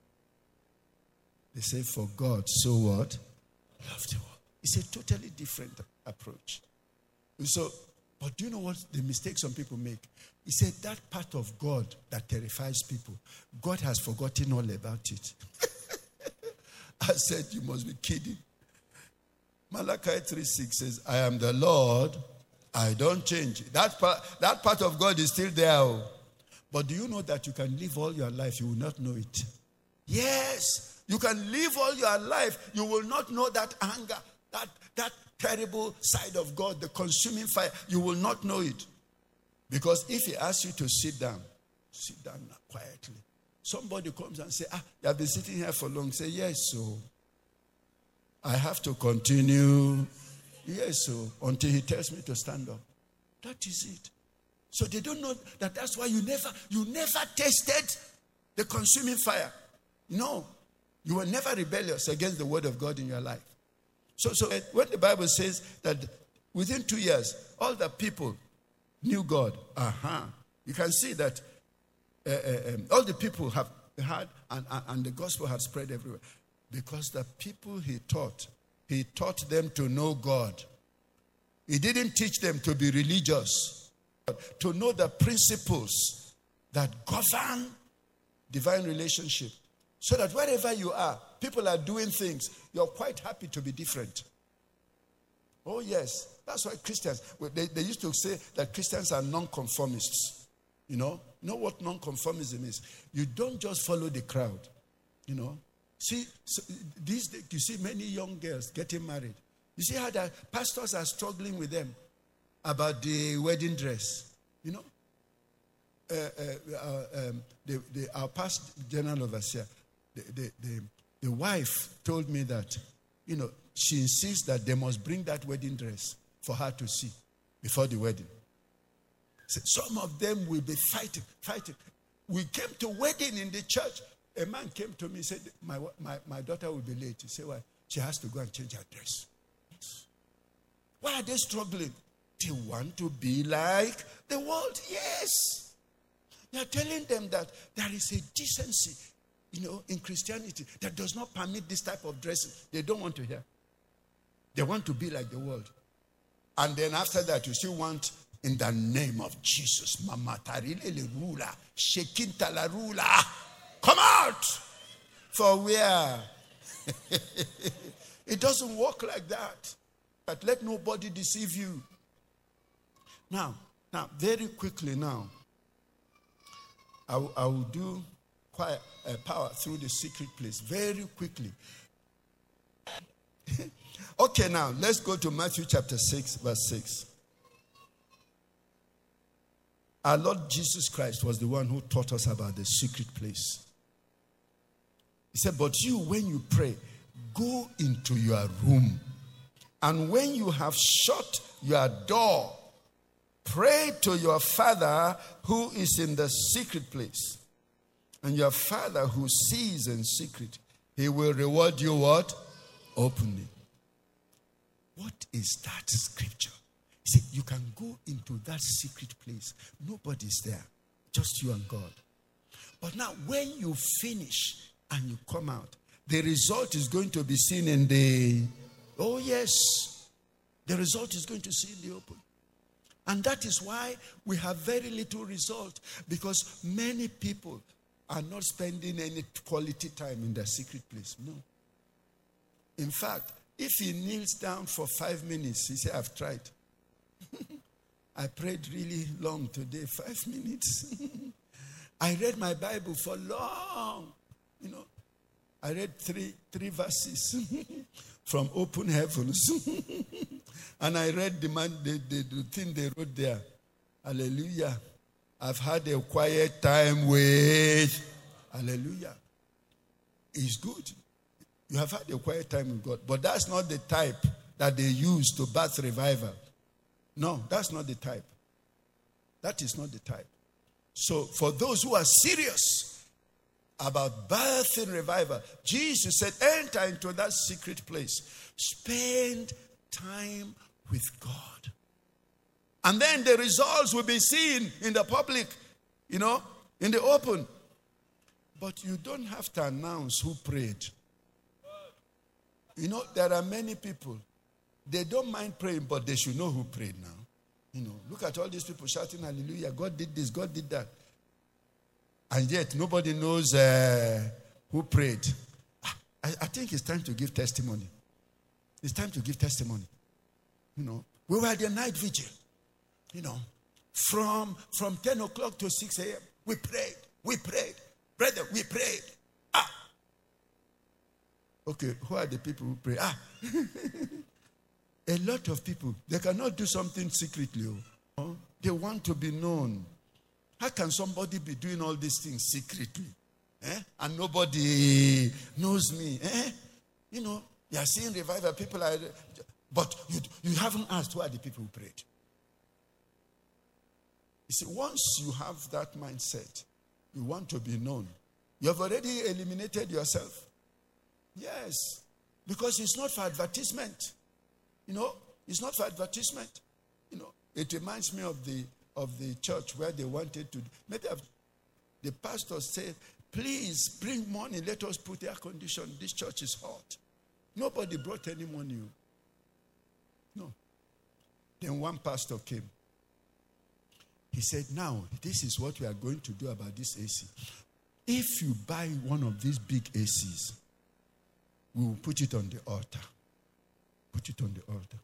S1: they say, For God, so what? Loved the world. It's a totally different approach. So, but do you know what the mistake some people make? He said that part of God that terrifies people, God has forgotten all about it. I said, You must be kidding. Malachi 3 6 says, I am the Lord, I don't change. That part, that part of God is still there. Oh. But do you know that you can live all your life, you will not know it? Yes, you can live all your life, you will not know that anger, that, that terrible side of God, the consuming fire. You will not know it. Because if He asks you to sit down, sit down quietly. Somebody comes and say, Ah, you have been sitting here for long. Say, Yes, so I have to continue. Yes, so until He tells me to stand up. That is it. So they don't know that that's why you never, you never tasted the consuming fire. No, you were never rebellious against the word of God in your life. So, so when the Bible says that within two years, all the people knew God, uh-huh, you can see that uh, uh, um, all the people have had, and, and the gospel had spread everywhere. Because the people he taught, he taught them to know God. He didn't teach them to be religious, but to know the principles that govern divine relationship. So that wherever you are, people are doing things, you're quite happy to be different. Oh, yes. That's why Christians, they, they used to say that Christians are nonconformists. You know? You know what nonconformism is? You don't just follow the crowd. You know? See, so these you see many young girls getting married. You see how the pastors are struggling with them about the wedding dress. You know? uh, uh, uh, um, the, the, our past general overseer, the, the, the, the wife told me that, you know, she insists that they must bring that wedding dress for her to see before the wedding. So some of them will be fighting, fighting. We came to wedding in the church. A man came to me and said, my, my, my daughter will be late. He said, Why? She has to go and change her dress. Why are they struggling? They want to be like the world. Yes. They are telling them that there is a decency, you know, in Christianity that does not permit this type of dressing. They don't want to hear. They want to be like the world. And then after that, you still want in the name of Jesus. Mama tarilele rula, shekinta la rula. Come out! For where? it doesn't work like that. But let nobody deceive you. Now, now, very quickly now, I, I will do uh, power through the secret place very quickly. okay, now let's go to Matthew chapter 6, verse 6. Our Lord Jesus Christ was the one who taught us about the secret place. He said, But you, when you pray, go into your room. And when you have shut your door, pray to your Father who is in the secret place. And your Father who sees in secret, he will reward you what? Openly. What is that scripture? Said, You can go into that secret place. Nobody's there, just you and God. But now, when you finish and you come out, the result is going to be seen in the, oh, yes, the result is going to see in the open. And that is why we have very little result because many people are not spending any quality time in the secret place. No. In fact, if he kneels down for five minutes, he says, I've tried. I prayed really long today, five minutes. I read my Bible for long. You know, I read three, three verses from open heavens. and I read the, man, the, the, the thing they wrote there. Hallelujah. I've had a quiet time with. Hallelujah. It's good. You have had a quiet time with God. But that's not the type that they use to birth revival. No, that's not the type. That is not the type. So, for those who are serious about birthing revival, Jesus said, enter into that secret place. Spend time with God. And then the results will be seen in the public, you know, in the open. But you don't have to announce who prayed. You know, there are many people they don't mind praying, but they should know who prayed now. You know, look at all these people shouting hallelujah. God did this, God did that. And yet nobody knows uh, who prayed. Ah, I, I think it's time to give testimony. It's time to give testimony. You know, we were at the night vigil. You know, from from 10 o'clock to 6 a.m. We prayed. We prayed. Brother, we prayed. Ah. Okay, who are the people who pray? Ah. A lot of people, they cannot do something secretly. Oh. They want to be known. How can somebody be doing all these things secretly? Eh? And nobody knows me. Eh? You know, you are seeing revival, people are. But you, you haven't asked who are the people who prayed. You see, once you have that mindset, you want to be known. You have already eliminated yourself. Yes, because it's not for advertisement. You know, it's not for advertisement. You know, it reminds me of the of the church where they wanted to. Maybe I've, the pastor said, "Please bring money. Let us put air condition. This church is hot." Nobody brought any money. No. Then one pastor came. He said, Now, this is what we are going to do about this AC. If you buy one of these big ACs, we will put it on the altar. Put it on the altar.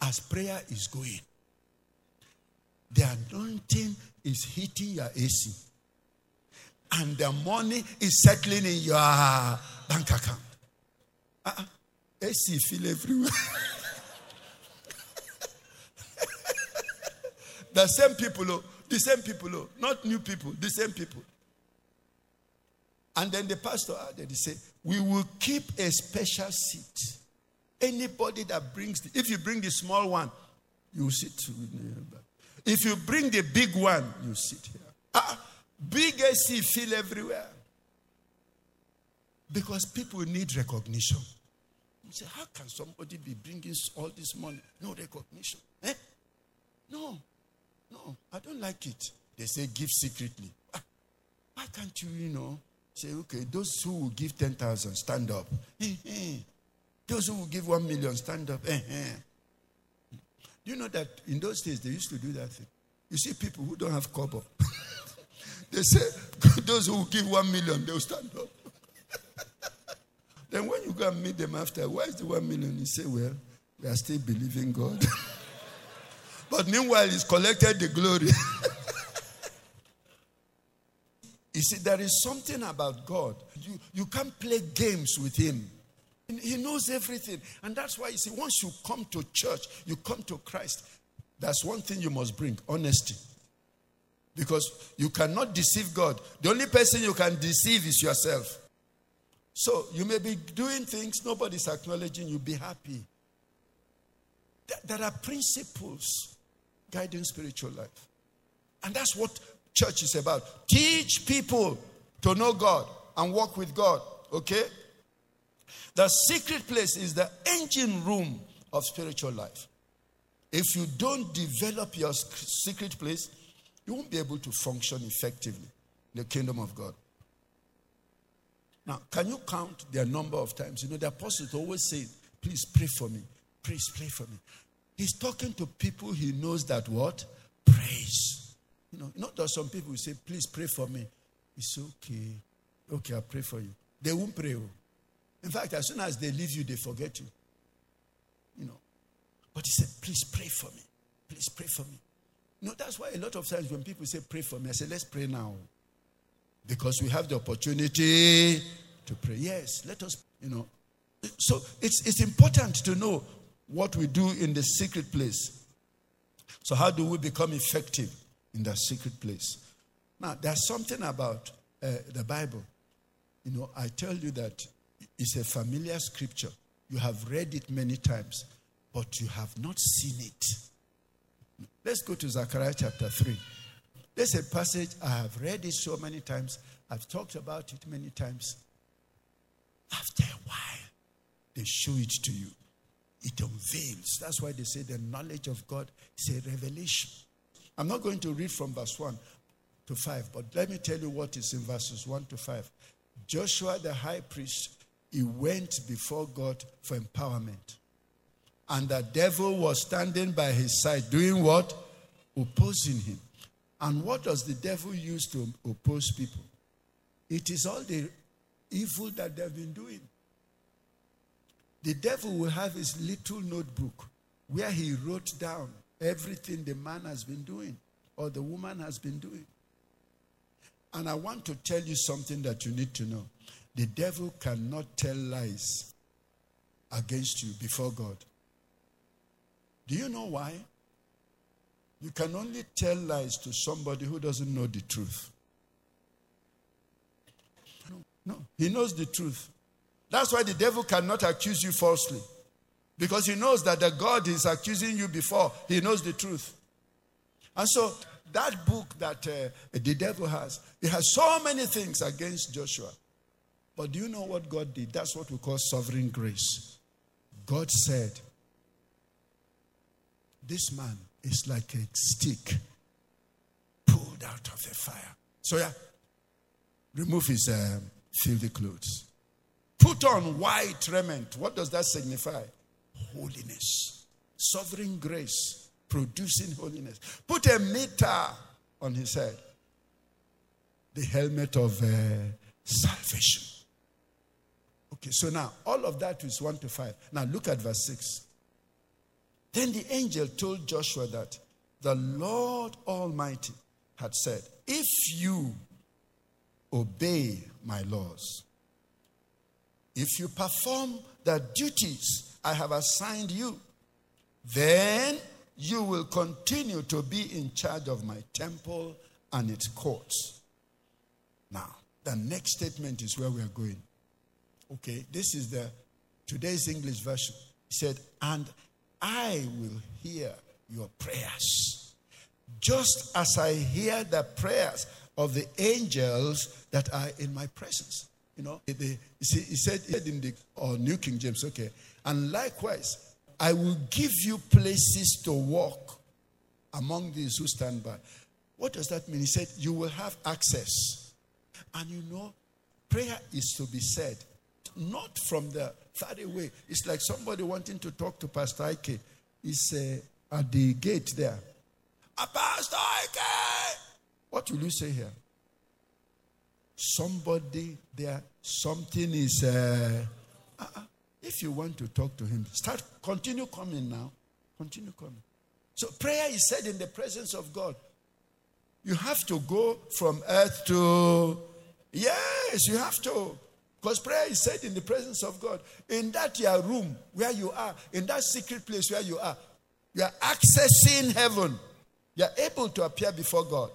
S1: As prayer is going, the anointing is hitting your AC. And the money is settling in your bank account. Uh-uh. AC feel everywhere. the same people, oh, The same people, oh, not new people, the same people. And then the pastor added, he said, We will keep a special seat. Anybody that brings, the, if you bring the small one, you sit. If you bring the big one, you sit here. Ah, big AC feel everywhere. Because people need recognition. You say, how can somebody be bringing all this money? No recognition. Eh? No, no, I don't like it. They say, give secretly. Ah, why can't you, you know, say, okay, those who will give 10,000, stand up. Eh, eh. Those who will give 1 million, stand up. Eh. Do you know that in those days they used to do that thing? You see people who don't have cover. they say, those who will give 1 million, they'll stand up. then when you go and meet them after, why is the 1 million? You say, well, we are still believing God. But meanwhile, he's collected the glory. you see, there is something about God. You, you can't play games with him. He knows everything. And that's why you see, once you come to church, you come to Christ, that's one thing you must bring honesty. Because you cannot deceive God. The only person you can deceive is yourself. So you may be doing things, nobody's acknowledging you, be happy. There are principles guiding spiritual life. And that's what church is about. Teach people to know God and walk with God. Okay? The secret place is the engine room of spiritual life. If you don't develop your secret place, you won't be able to function effectively in the kingdom of God. Now, can you count their number of times? You know, the apostles always say, Please pray for me. Please pray for me. He's talking to people he knows that what? Prays. You know, not that some people say, Please pray for me. It's okay. Okay, I'll pray for you. They won't pray. Oh. In fact, as soon as they leave you, they forget you. You know. But he said, please pray for me. Please pray for me. You know, that's why a lot of times when people say, pray for me, I say, let's pray now. Because we have the opportunity to pray. Yes, let us, you know. So it's, it's important to know what we do in the secret place. So, how do we become effective in that secret place? Now, there's something about uh, the Bible. You know, I tell you that it's a familiar scripture. You have read it many times, but you have not seen it. Let's go to Zechariah chapter 3. There's a passage I have read it so many times, I've talked about it many times. After a while, they show it to you. It unveils. That's why they say the knowledge of God is a revelation. I'm not going to read from verse 1 to 5, but let me tell you what is in verses 1 to 5. Joshua the high priest he went before God for empowerment. And the devil was standing by his side, doing what? Opposing him. And what does the devil use to oppose people? It is all the evil that they've been doing. The devil will have his little notebook where he wrote down everything the man has been doing or the woman has been doing. And I want to tell you something that you need to know. The devil cannot tell lies against you before God. Do you know why? You can only tell lies to somebody who doesn't know the truth. No, no, he knows the truth. That's why the devil cannot accuse you falsely. Because he knows that the God is accusing you before, he knows the truth. And so, that book that uh, the devil has, it has so many things against Joshua. But do you know what God did? That's what we call sovereign grace. God said, This man is like a stick pulled out of the fire. So, yeah, remove his um, filthy clothes. Put on white raiment. What does that signify? Holiness. Sovereign grace producing holiness. Put a mitre on his head. The helmet of uh, salvation. Okay, so now all of that is 1 to 5. Now look at verse 6. Then the angel told Joshua that the Lord Almighty had said, If you obey my laws, if you perform the duties I have assigned you, then you will continue to be in charge of my temple and its courts. Now, the next statement is where we are going. Okay, this is the today's English version. He said, And I will hear your prayers, just as I hear the prayers of the angels that are in my presence. You know, he, said, he said in the or New King James, okay, and likewise, I will give you places to walk among these who stand by. What does that mean? He said, You will have access. And you know, prayer is to be said, not from the far away. It's like somebody wanting to talk to Pastor Ike. He's uh, at the gate there. A Pastor Ike! What will you say here? Somebody there, something is. Uh, uh-uh. If you want to talk to him, start, continue coming now. Continue coming. So prayer is said in the presence of God. You have to go from earth to. Yes, you have to. Because prayer is said in the presence of God. In that your room where you are, in that secret place where you are, you are accessing heaven. You are able to appear before God.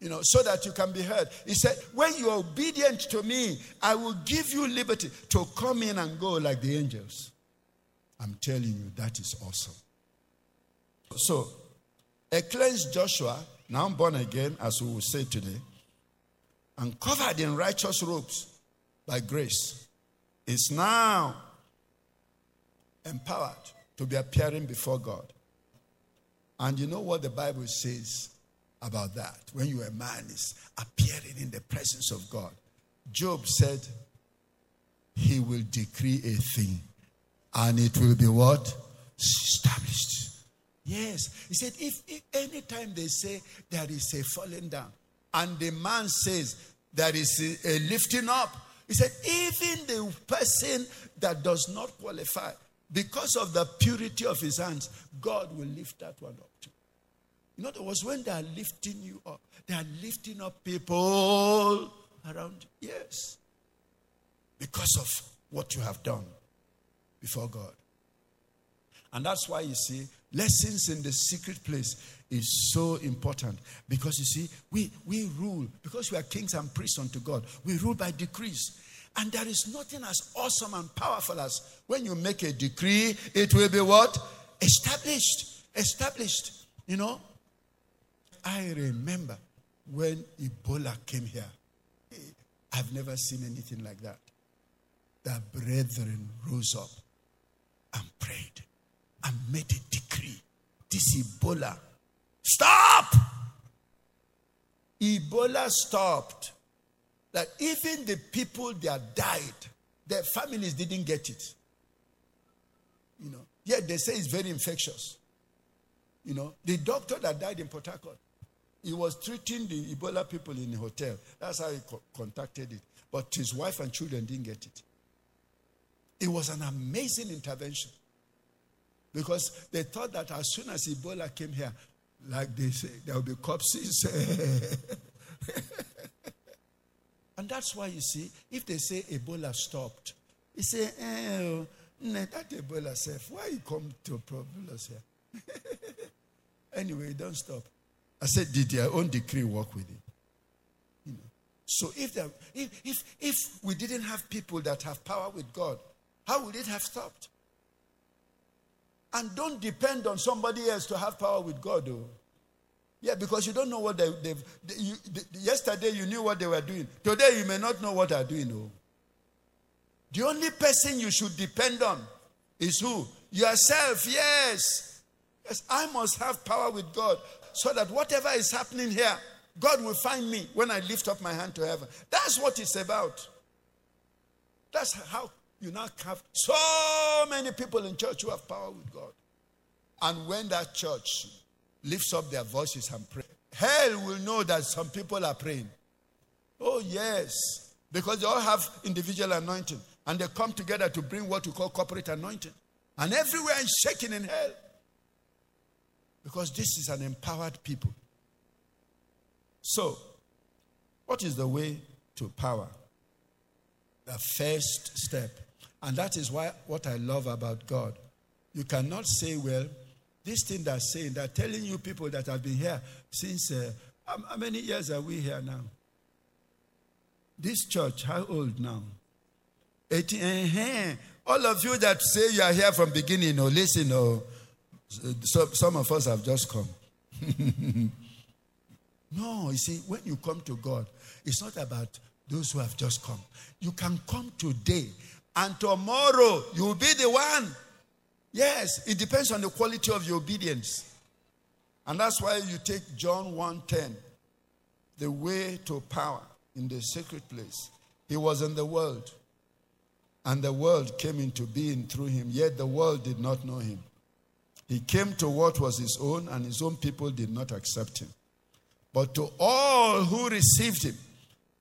S1: You know, so that you can be heard. He said, When you are obedient to me, I will give you liberty to come in and go like the angels. I'm telling you, that is awesome. So, a cleansed Joshua, now born again, as we will say today, and covered in righteous robes by grace, is now empowered to be appearing before God. And you know what the Bible says about that? When you a man is appearing in the presence of God. Job said, He will decree a thing, and it will be what? Established. Yes. He said, if, if anytime they say there is a falling down, and the man says there is a, a lifting up, he said, even the person that does not qualify, because of the purity of his hands, God will lift that one up. In other words, when they are lifting you up, they are lifting up people around you. Yes. Because of what you have done before God. And that's why you see, lessons in the secret place is so important. Because you see, we, we rule, because we are kings and priests unto God, we rule by decrees. And there is nothing as awesome and powerful as when you make a decree, it will be what? Established. Established. You know? I remember when Ebola came here. I've never seen anything like that. The brethren rose up and prayed and made a decree. This Ebola, stop! Ebola stopped. That even the people that died, their families didn't get it. You know, yet they say it's very infectious. You know, the doctor that died in Port Harcourt, he was treating the Ebola people in the hotel. That's how he co- contacted it. But his wife and children didn't get it. It was an amazing intervention. Because they thought that as soon as Ebola came here, like they say, there will be corpses. And that's why you see, if they say Ebola stopped, you say, eh, that Ebola safe. Why you come to problems here? anyway, don't stop. I said, did their own decree work with it? You know. So if, there, if, if, if we didn't have people that have power with God, how would it have stopped? And don't depend on somebody else to have power with God, though. Yeah, because you don't know what they, they've. They, they, yesterday you knew what they were doing. Today you may not know what they're doing. Oh. The only person you should depend on is who? Yourself, yes. Yes, I must have power with God so that whatever is happening here, God will find me when I lift up my hand to heaven. That's what it's about. That's how you now have so many people in church who have power with God. And when that church lifts up their voices and pray. Hell will know that some people are praying. Oh, yes. Because they all have individual anointing. And they come together to bring what we call corporate anointing. And everywhere is shaking in hell. Because this is an empowered people. So, what is the way to power? The first step. And that is why what I love about God. You cannot say, well, this thing they're saying, they're telling you people that have been here since, uh, how, many years are we here now? This church, how old now? 18. Uh-huh. All of you that say you are here from beginning, or listen, or so, some of us have just come. no, you see, when you come to God, it's not about those who have just come. You can come today, and tomorrow you will be the one. Yes, it depends on the quality of your obedience. And that's why you take John 1:10, the way to power in the secret place. He was in the world, and the world came into being through him, yet the world did not know him. He came to what was his own, and his own people did not accept him. But to all who received him,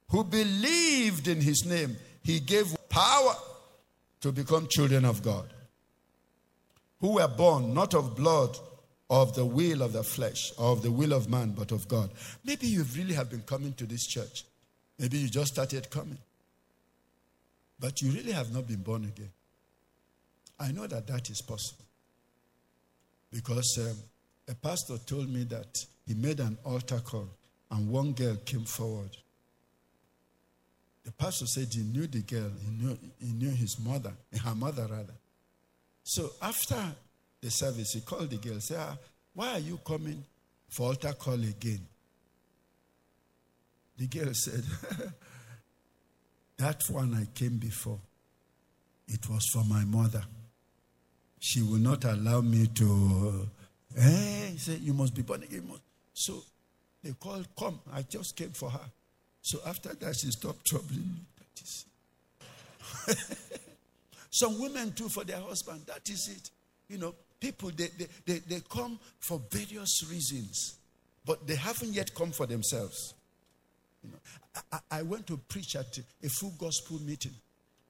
S1: who believed in his name, he gave power to become children of God, who were born not of blood, of the will of the flesh, of the will of man, but of God. Maybe you really have been coming to this church. Maybe you just started coming. But you really have not been born again. I know that that is possible. Because um, a pastor told me that he made an altar call and one girl came forward. The pastor said he knew the girl, he knew, he knew his mother, her mother rather. So after the service, he called the girl, said, ah, Why are you coming for altar call again? The girl said, That one I came before, it was for my mother she will not allow me to. Eh, he said, You must be born again. So they called, Come. I just came for her. So after that, she stopped troubling me. That is. Some women too for their husband. That is it. You know, people, they, they, they, they come for various reasons, but they haven't yet come for themselves. You know, I, I went to preach at a full gospel meeting.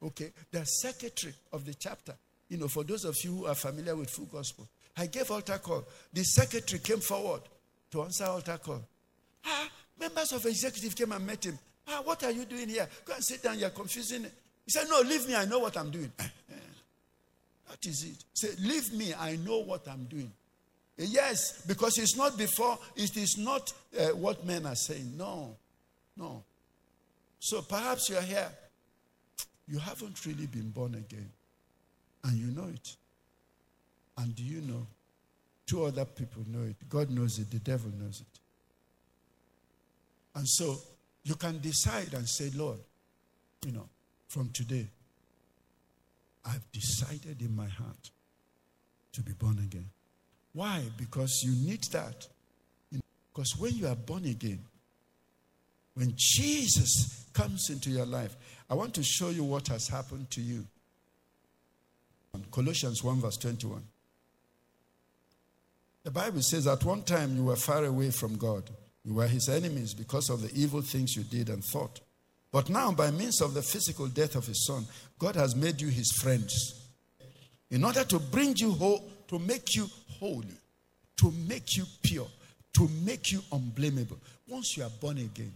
S1: Okay, the secretary of the chapter you know, for those of you who are familiar with full gospel, I gave altar call. The secretary came forward to answer altar call. Ah, members of executive came and met him. Ah, what are you doing here? Go and sit down. You're confusing. He said, No, leave me. I know what I'm doing. that is it. Say, leave me. I know what I'm doing. Yes, because it's not before, it is not uh, what men are saying. No, no. So perhaps you're here. You haven't really been born again. And you know it. And do you know? Two other people know it. God knows it. The devil knows it. And so you can decide and say, Lord, you know, from today, I've decided in my heart to be born again. Why? Because you need that. Because when you are born again, when Jesus comes into your life, I want to show you what has happened to you. Colossians 1, verse 21. The Bible says, At one time you were far away from God. You were his enemies because of the evil things you did and thought. But now, by means of the physical death of his son, God has made you his friends. In order to bring you whole, to make you holy, to make you pure, to make you unblameable. Once you are born again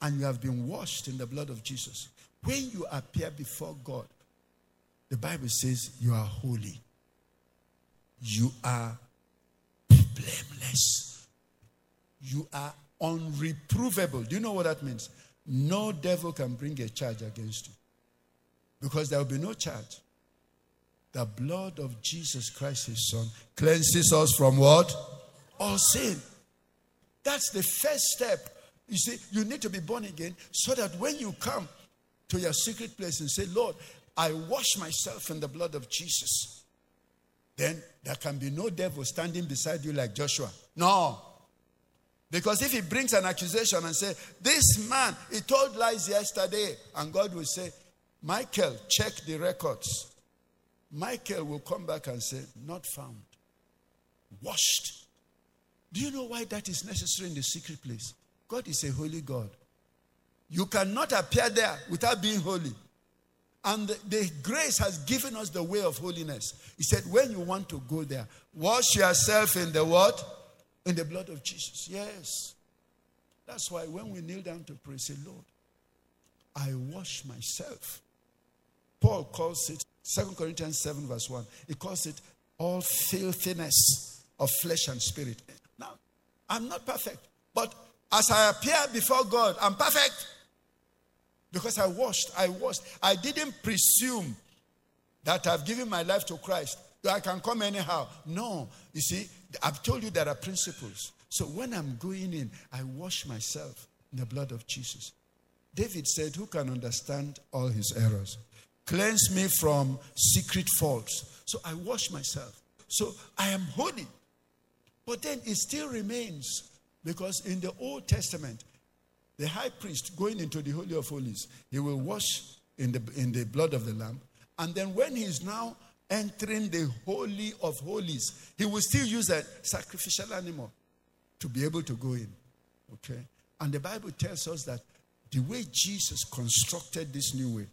S1: and you have been washed in the blood of Jesus, when you appear before God, the Bible says you are holy. You are blameless. You are unreprovable. Do you know what that means? No devil can bring a charge against you because there will be no charge. The blood of Jesus Christ, his son, cleanses us from what? All sin. That's the first step. You see, you need to be born again so that when you come to your secret place and say, Lord, I wash myself in the blood of Jesus, then there can be no devil standing beside you like Joshua. No. Because if he brings an accusation and say, this man, he told lies yesterday, and God will say, Michael, check the records. Michael will come back and say, not found. Washed. Do you know why that is necessary in the secret place? God is a holy God. You cannot appear there without being holy. And the, the, grace has given us the way of holiness. He said, when you want to go there, wash yourself in the what? In the blood of Jesus. Yes. That's why when we kneel down to pray, say, Lord, I wash myself. Paul calls it, 2 Corinthians 7, verse 1, he calls it all filthiness of flesh and spirit. Now, I'm not perfect, but as I appear before God, I'm perfect. Because I washed, I washed. I didn't presume that I've given my life to Christ. That I can come anyhow. No. You see, I've told you there are principles. So when I'm going in, I wash myself in the blood of Jesus. David said, Who can understand all his errors? Cleanse me from secret faults. So I wash myself. So I am holy. But then it still remains because in the Old Testament, the high priest going into the Holy of Holies, he will wash in the, in the blood of the lamb. And then when he's now entering the Holy of Holies, he will still use a sacrificial animal to be able to go in. Okay? And the Bible tells us that the way Jesus constructed this new way,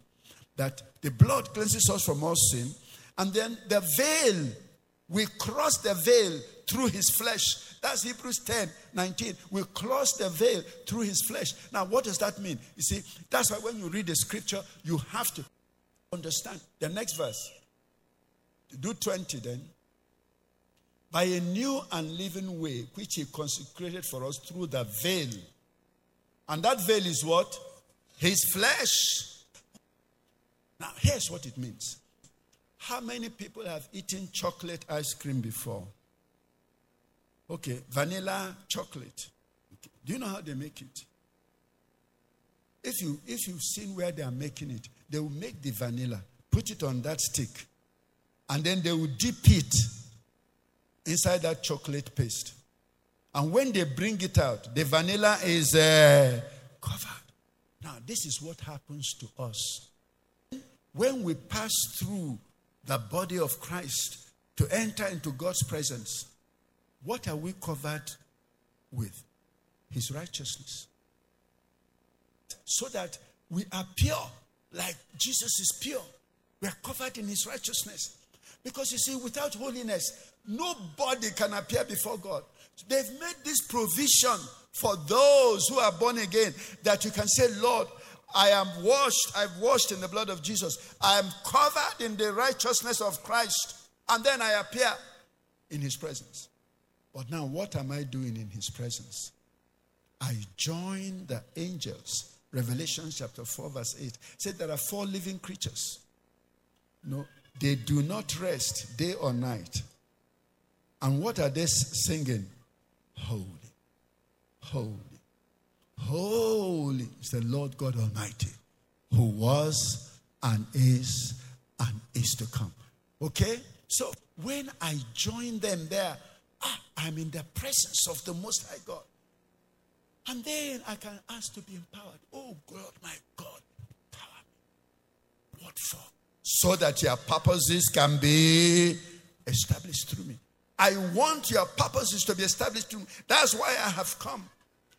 S1: that the blood cleanses us from all sin, and then the veil, we cross the veil through his flesh. That's Hebrews 10 19. We cross the veil through his flesh. Now, what does that mean? You see, that's why when you read the scripture, you have to understand. The next verse, do 20 then. By a new and living way, which he consecrated for us through the veil. And that veil is what? His flesh. Now, here's what it means. How many people have eaten chocolate ice cream before? Okay, vanilla chocolate. Do you know how they make it? If you if you've seen where they are making it, they will make the vanilla, put it on that stick, and then they will dip it inside that chocolate paste. And when they bring it out, the vanilla is uh, covered. Now, this is what happens to us. When we pass through the body of Christ to enter into God's presence, what are we covered with? His righteousness. So that we are pure, like Jesus is pure. We are covered in His righteousness. Because you see, without holiness, nobody can appear before God. They've made this provision for those who are born again that you can say, Lord, I am washed. I've washed in the blood of Jesus. I am covered in the righteousness of Christ. And then I appear in his presence. But now, what am I doing in his presence? I join the angels. Revelation chapter 4, verse 8 said there are four living creatures. No, they do not rest day or night. And what are they singing? Holy, holy, holy is the Lord God Almighty, who was and is and is to come. Okay? So when I join them there, ah, I'm in the presence of the Most High God. And then I can ask to be empowered. Oh God, my God, empower me. What for? So that your purposes can be established through me. I want your purposes to be established through me. That's why I have come.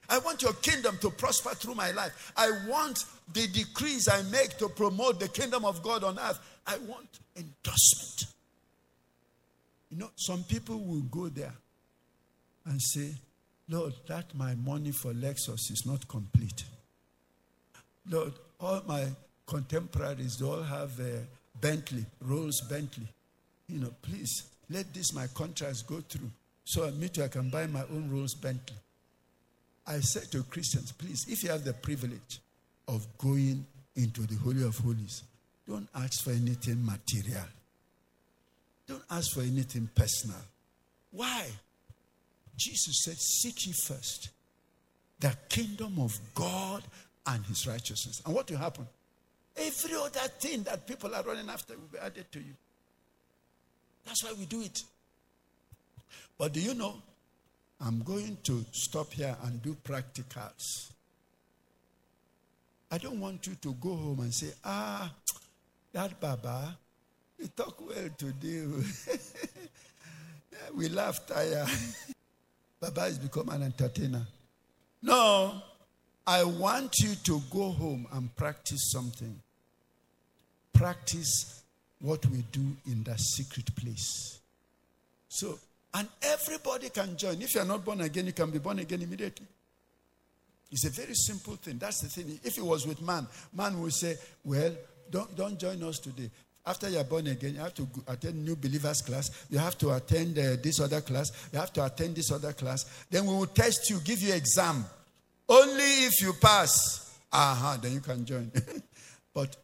S1: I want your kingdom to prosper through my life. I want the decrees I make to promote the kingdom of God on earth. I want endorsement. You know, some people will go there and say, Lord, that my money for Lexus is not complete. Lord, all my contemporaries, all have a Bentley, Rolls Bentley. You know, please let this my contracts go through so me too I can buy my own Rolls Bentley. I said to Christians, please, if you have the privilege of going into the Holy of Holies, don't ask for anything material. Don't ask for anything personal. Why? Jesus said, Seek ye first the kingdom of God and his righteousness. And what will happen? Every other thing that people are running after will be added to you. That's why we do it. But do you know? I'm going to stop here and do practicals. I don't want you to go home and say, ah, that Baba, he talk well today. Oh. we laugh tire. Baba has become an entertainer. No, I want you to go home and practice something. Practice what we do in that secret place. So, and everybody can join. If you are not born again, you can be born again immediately. It's a very simple thing. That's the thing. If it was with man, man would say, Well, don't, don't join us today. After you're born again, you have to attend new believers class. You have to attend uh, this other class. You have to attend this other class. Then we will test you, give you exam. Only if you pass, aha, then you can join. but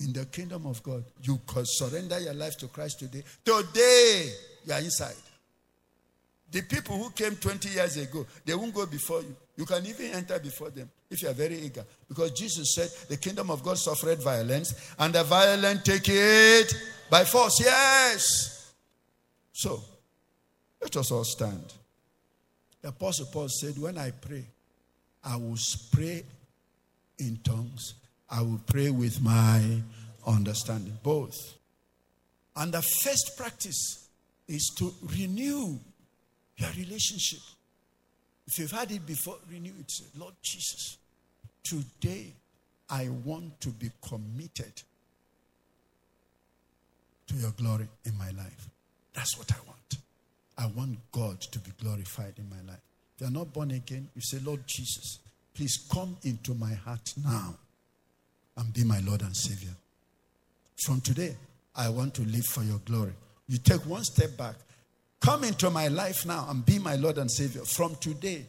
S1: in the kingdom of God, you can surrender your life to Christ today. Today, you are inside. The people who came 20 years ago, they won't go before you. You can even enter before them if you are very eager. Because Jesus said, The kingdom of God suffered violence, and the violent take it by force. Yes. So, let us all stand. The Apostle Paul said, When I pray, I will pray in tongues, I will pray with my understanding. Both. And the first practice is to renew your relationship if you've had it before, renew it. Say, Lord Jesus, today I want to be committed to your glory in my life. That's what I want. I want God to be glorified in my life. If you're not born again, you say, Lord Jesus, please come into my heart now and be my Lord and Savior. From today, I want to live for your glory. You take one step back Come into my life now and be my Lord and Savior. From today,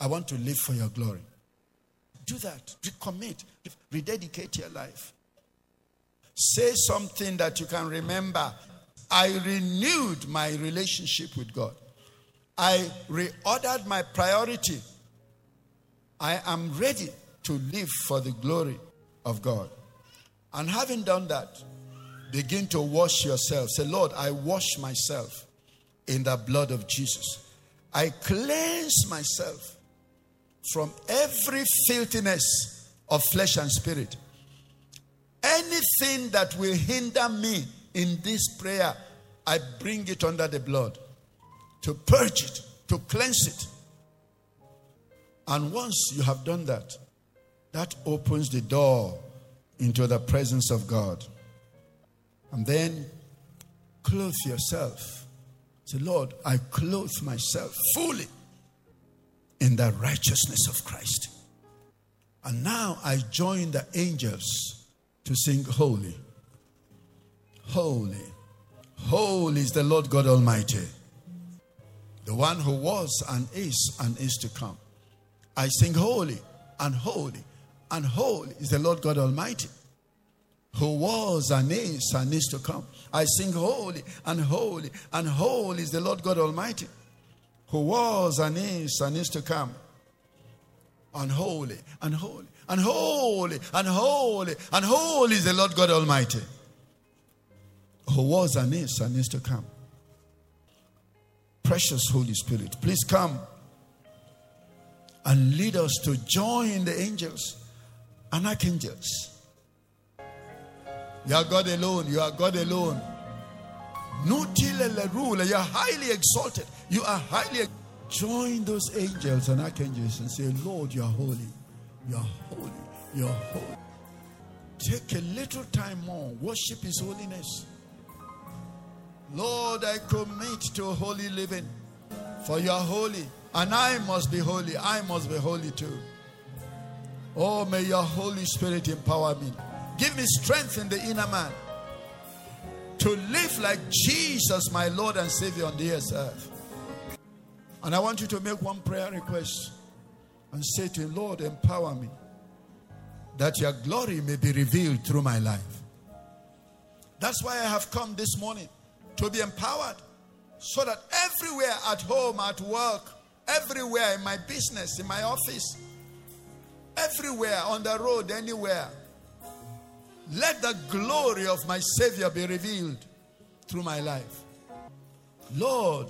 S1: I want to live for your glory. Do that. Recommit. Rededicate your life. Say something that you can remember. I renewed my relationship with God. I reordered my priority. I am ready to live for the glory of God. And having done that, begin to wash yourself. Say, Lord, I wash myself in the blood of Jesus. I cleanse myself from every filthiness of flesh and spirit. Anything that will hinder me in this prayer, I bring it under the blood to purge it, to cleanse it. And once you have done that, that opens the door into the presence of God. And then clothe yourself Say, Lord, I clothe myself fully in the righteousness of Christ. And now I join the angels to sing holy. Holy. Holy is the Lord God Almighty. The one who was and is and is to come. I sing holy and holy and holy is the Lord God Almighty who was and is and is to come. I sing holy and holy and holy is the Lord God Almighty, who was and is and is to come. And holy and holy and holy and holy and holy is the Lord God Almighty, who was and is and is to come. Precious Holy Spirit, please come and lead us to join the angels and archangels you are God alone. You are God alone. You are highly exalted. You are highly. Join those angels and archangels and say, Lord, you are holy. You are holy. You are holy. Take a little time more. Worship His holiness. Lord, I commit to holy living. For you are holy. And I must be holy. I must be holy too. Oh, may your Holy Spirit empower me. Give me strength in the inner man to live like Jesus, my Lord and Savior on this earth. And I want you to make one prayer request and say to Him, Lord, empower me that your glory may be revealed through my life. That's why I have come this morning to be empowered so that everywhere at home, at work, everywhere in my business, in my office, everywhere on the road, anywhere, let the glory of my Savior be revealed through my life. Lord,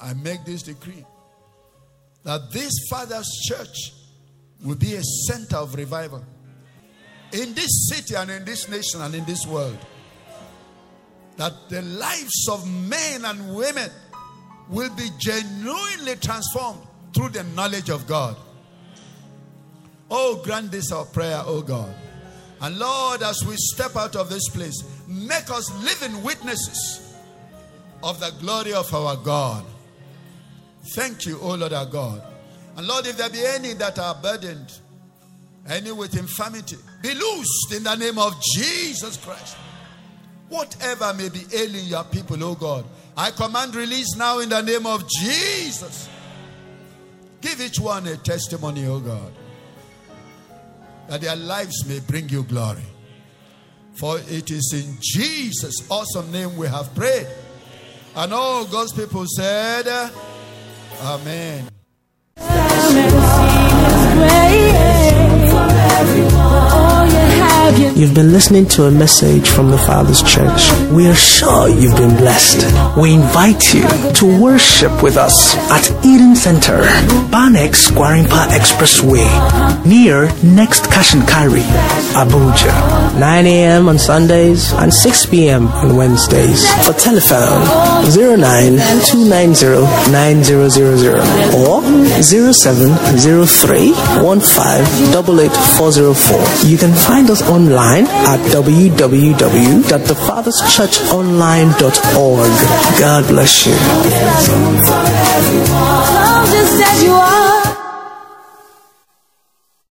S1: I make this decree that this Father's church will be a center of revival in this city and in this nation and in this world. That the lives of men and women will be genuinely transformed through the knowledge of God. Oh, grant this our prayer, oh God. And Lord, as we step out of this place, make us living witnesses of the glory of our God. Thank you, O Lord our God. And Lord, if there be any that are burdened, any with infirmity, be loosed in the name of Jesus Christ. Whatever may be ailing your people, O God, I command release now in the name of Jesus. Give each one a testimony, O God, that their lives may bring you glory. For it is in Jesus' awesome name we have prayed. And all God's people said, Amen.
S2: You've been listening to a message from the Father's Church. We are sure you've been blessed. We invite you to worship with us at Eden Center, Banex Gwarimpa Expressway, near Next Cash and Carry, Abuja. 9 a.m. on Sundays and 6 p.m. on Wednesdays. For telephone 09290900 or 0703 You can find us online at www.thefatherschurchonline.org. God bless you.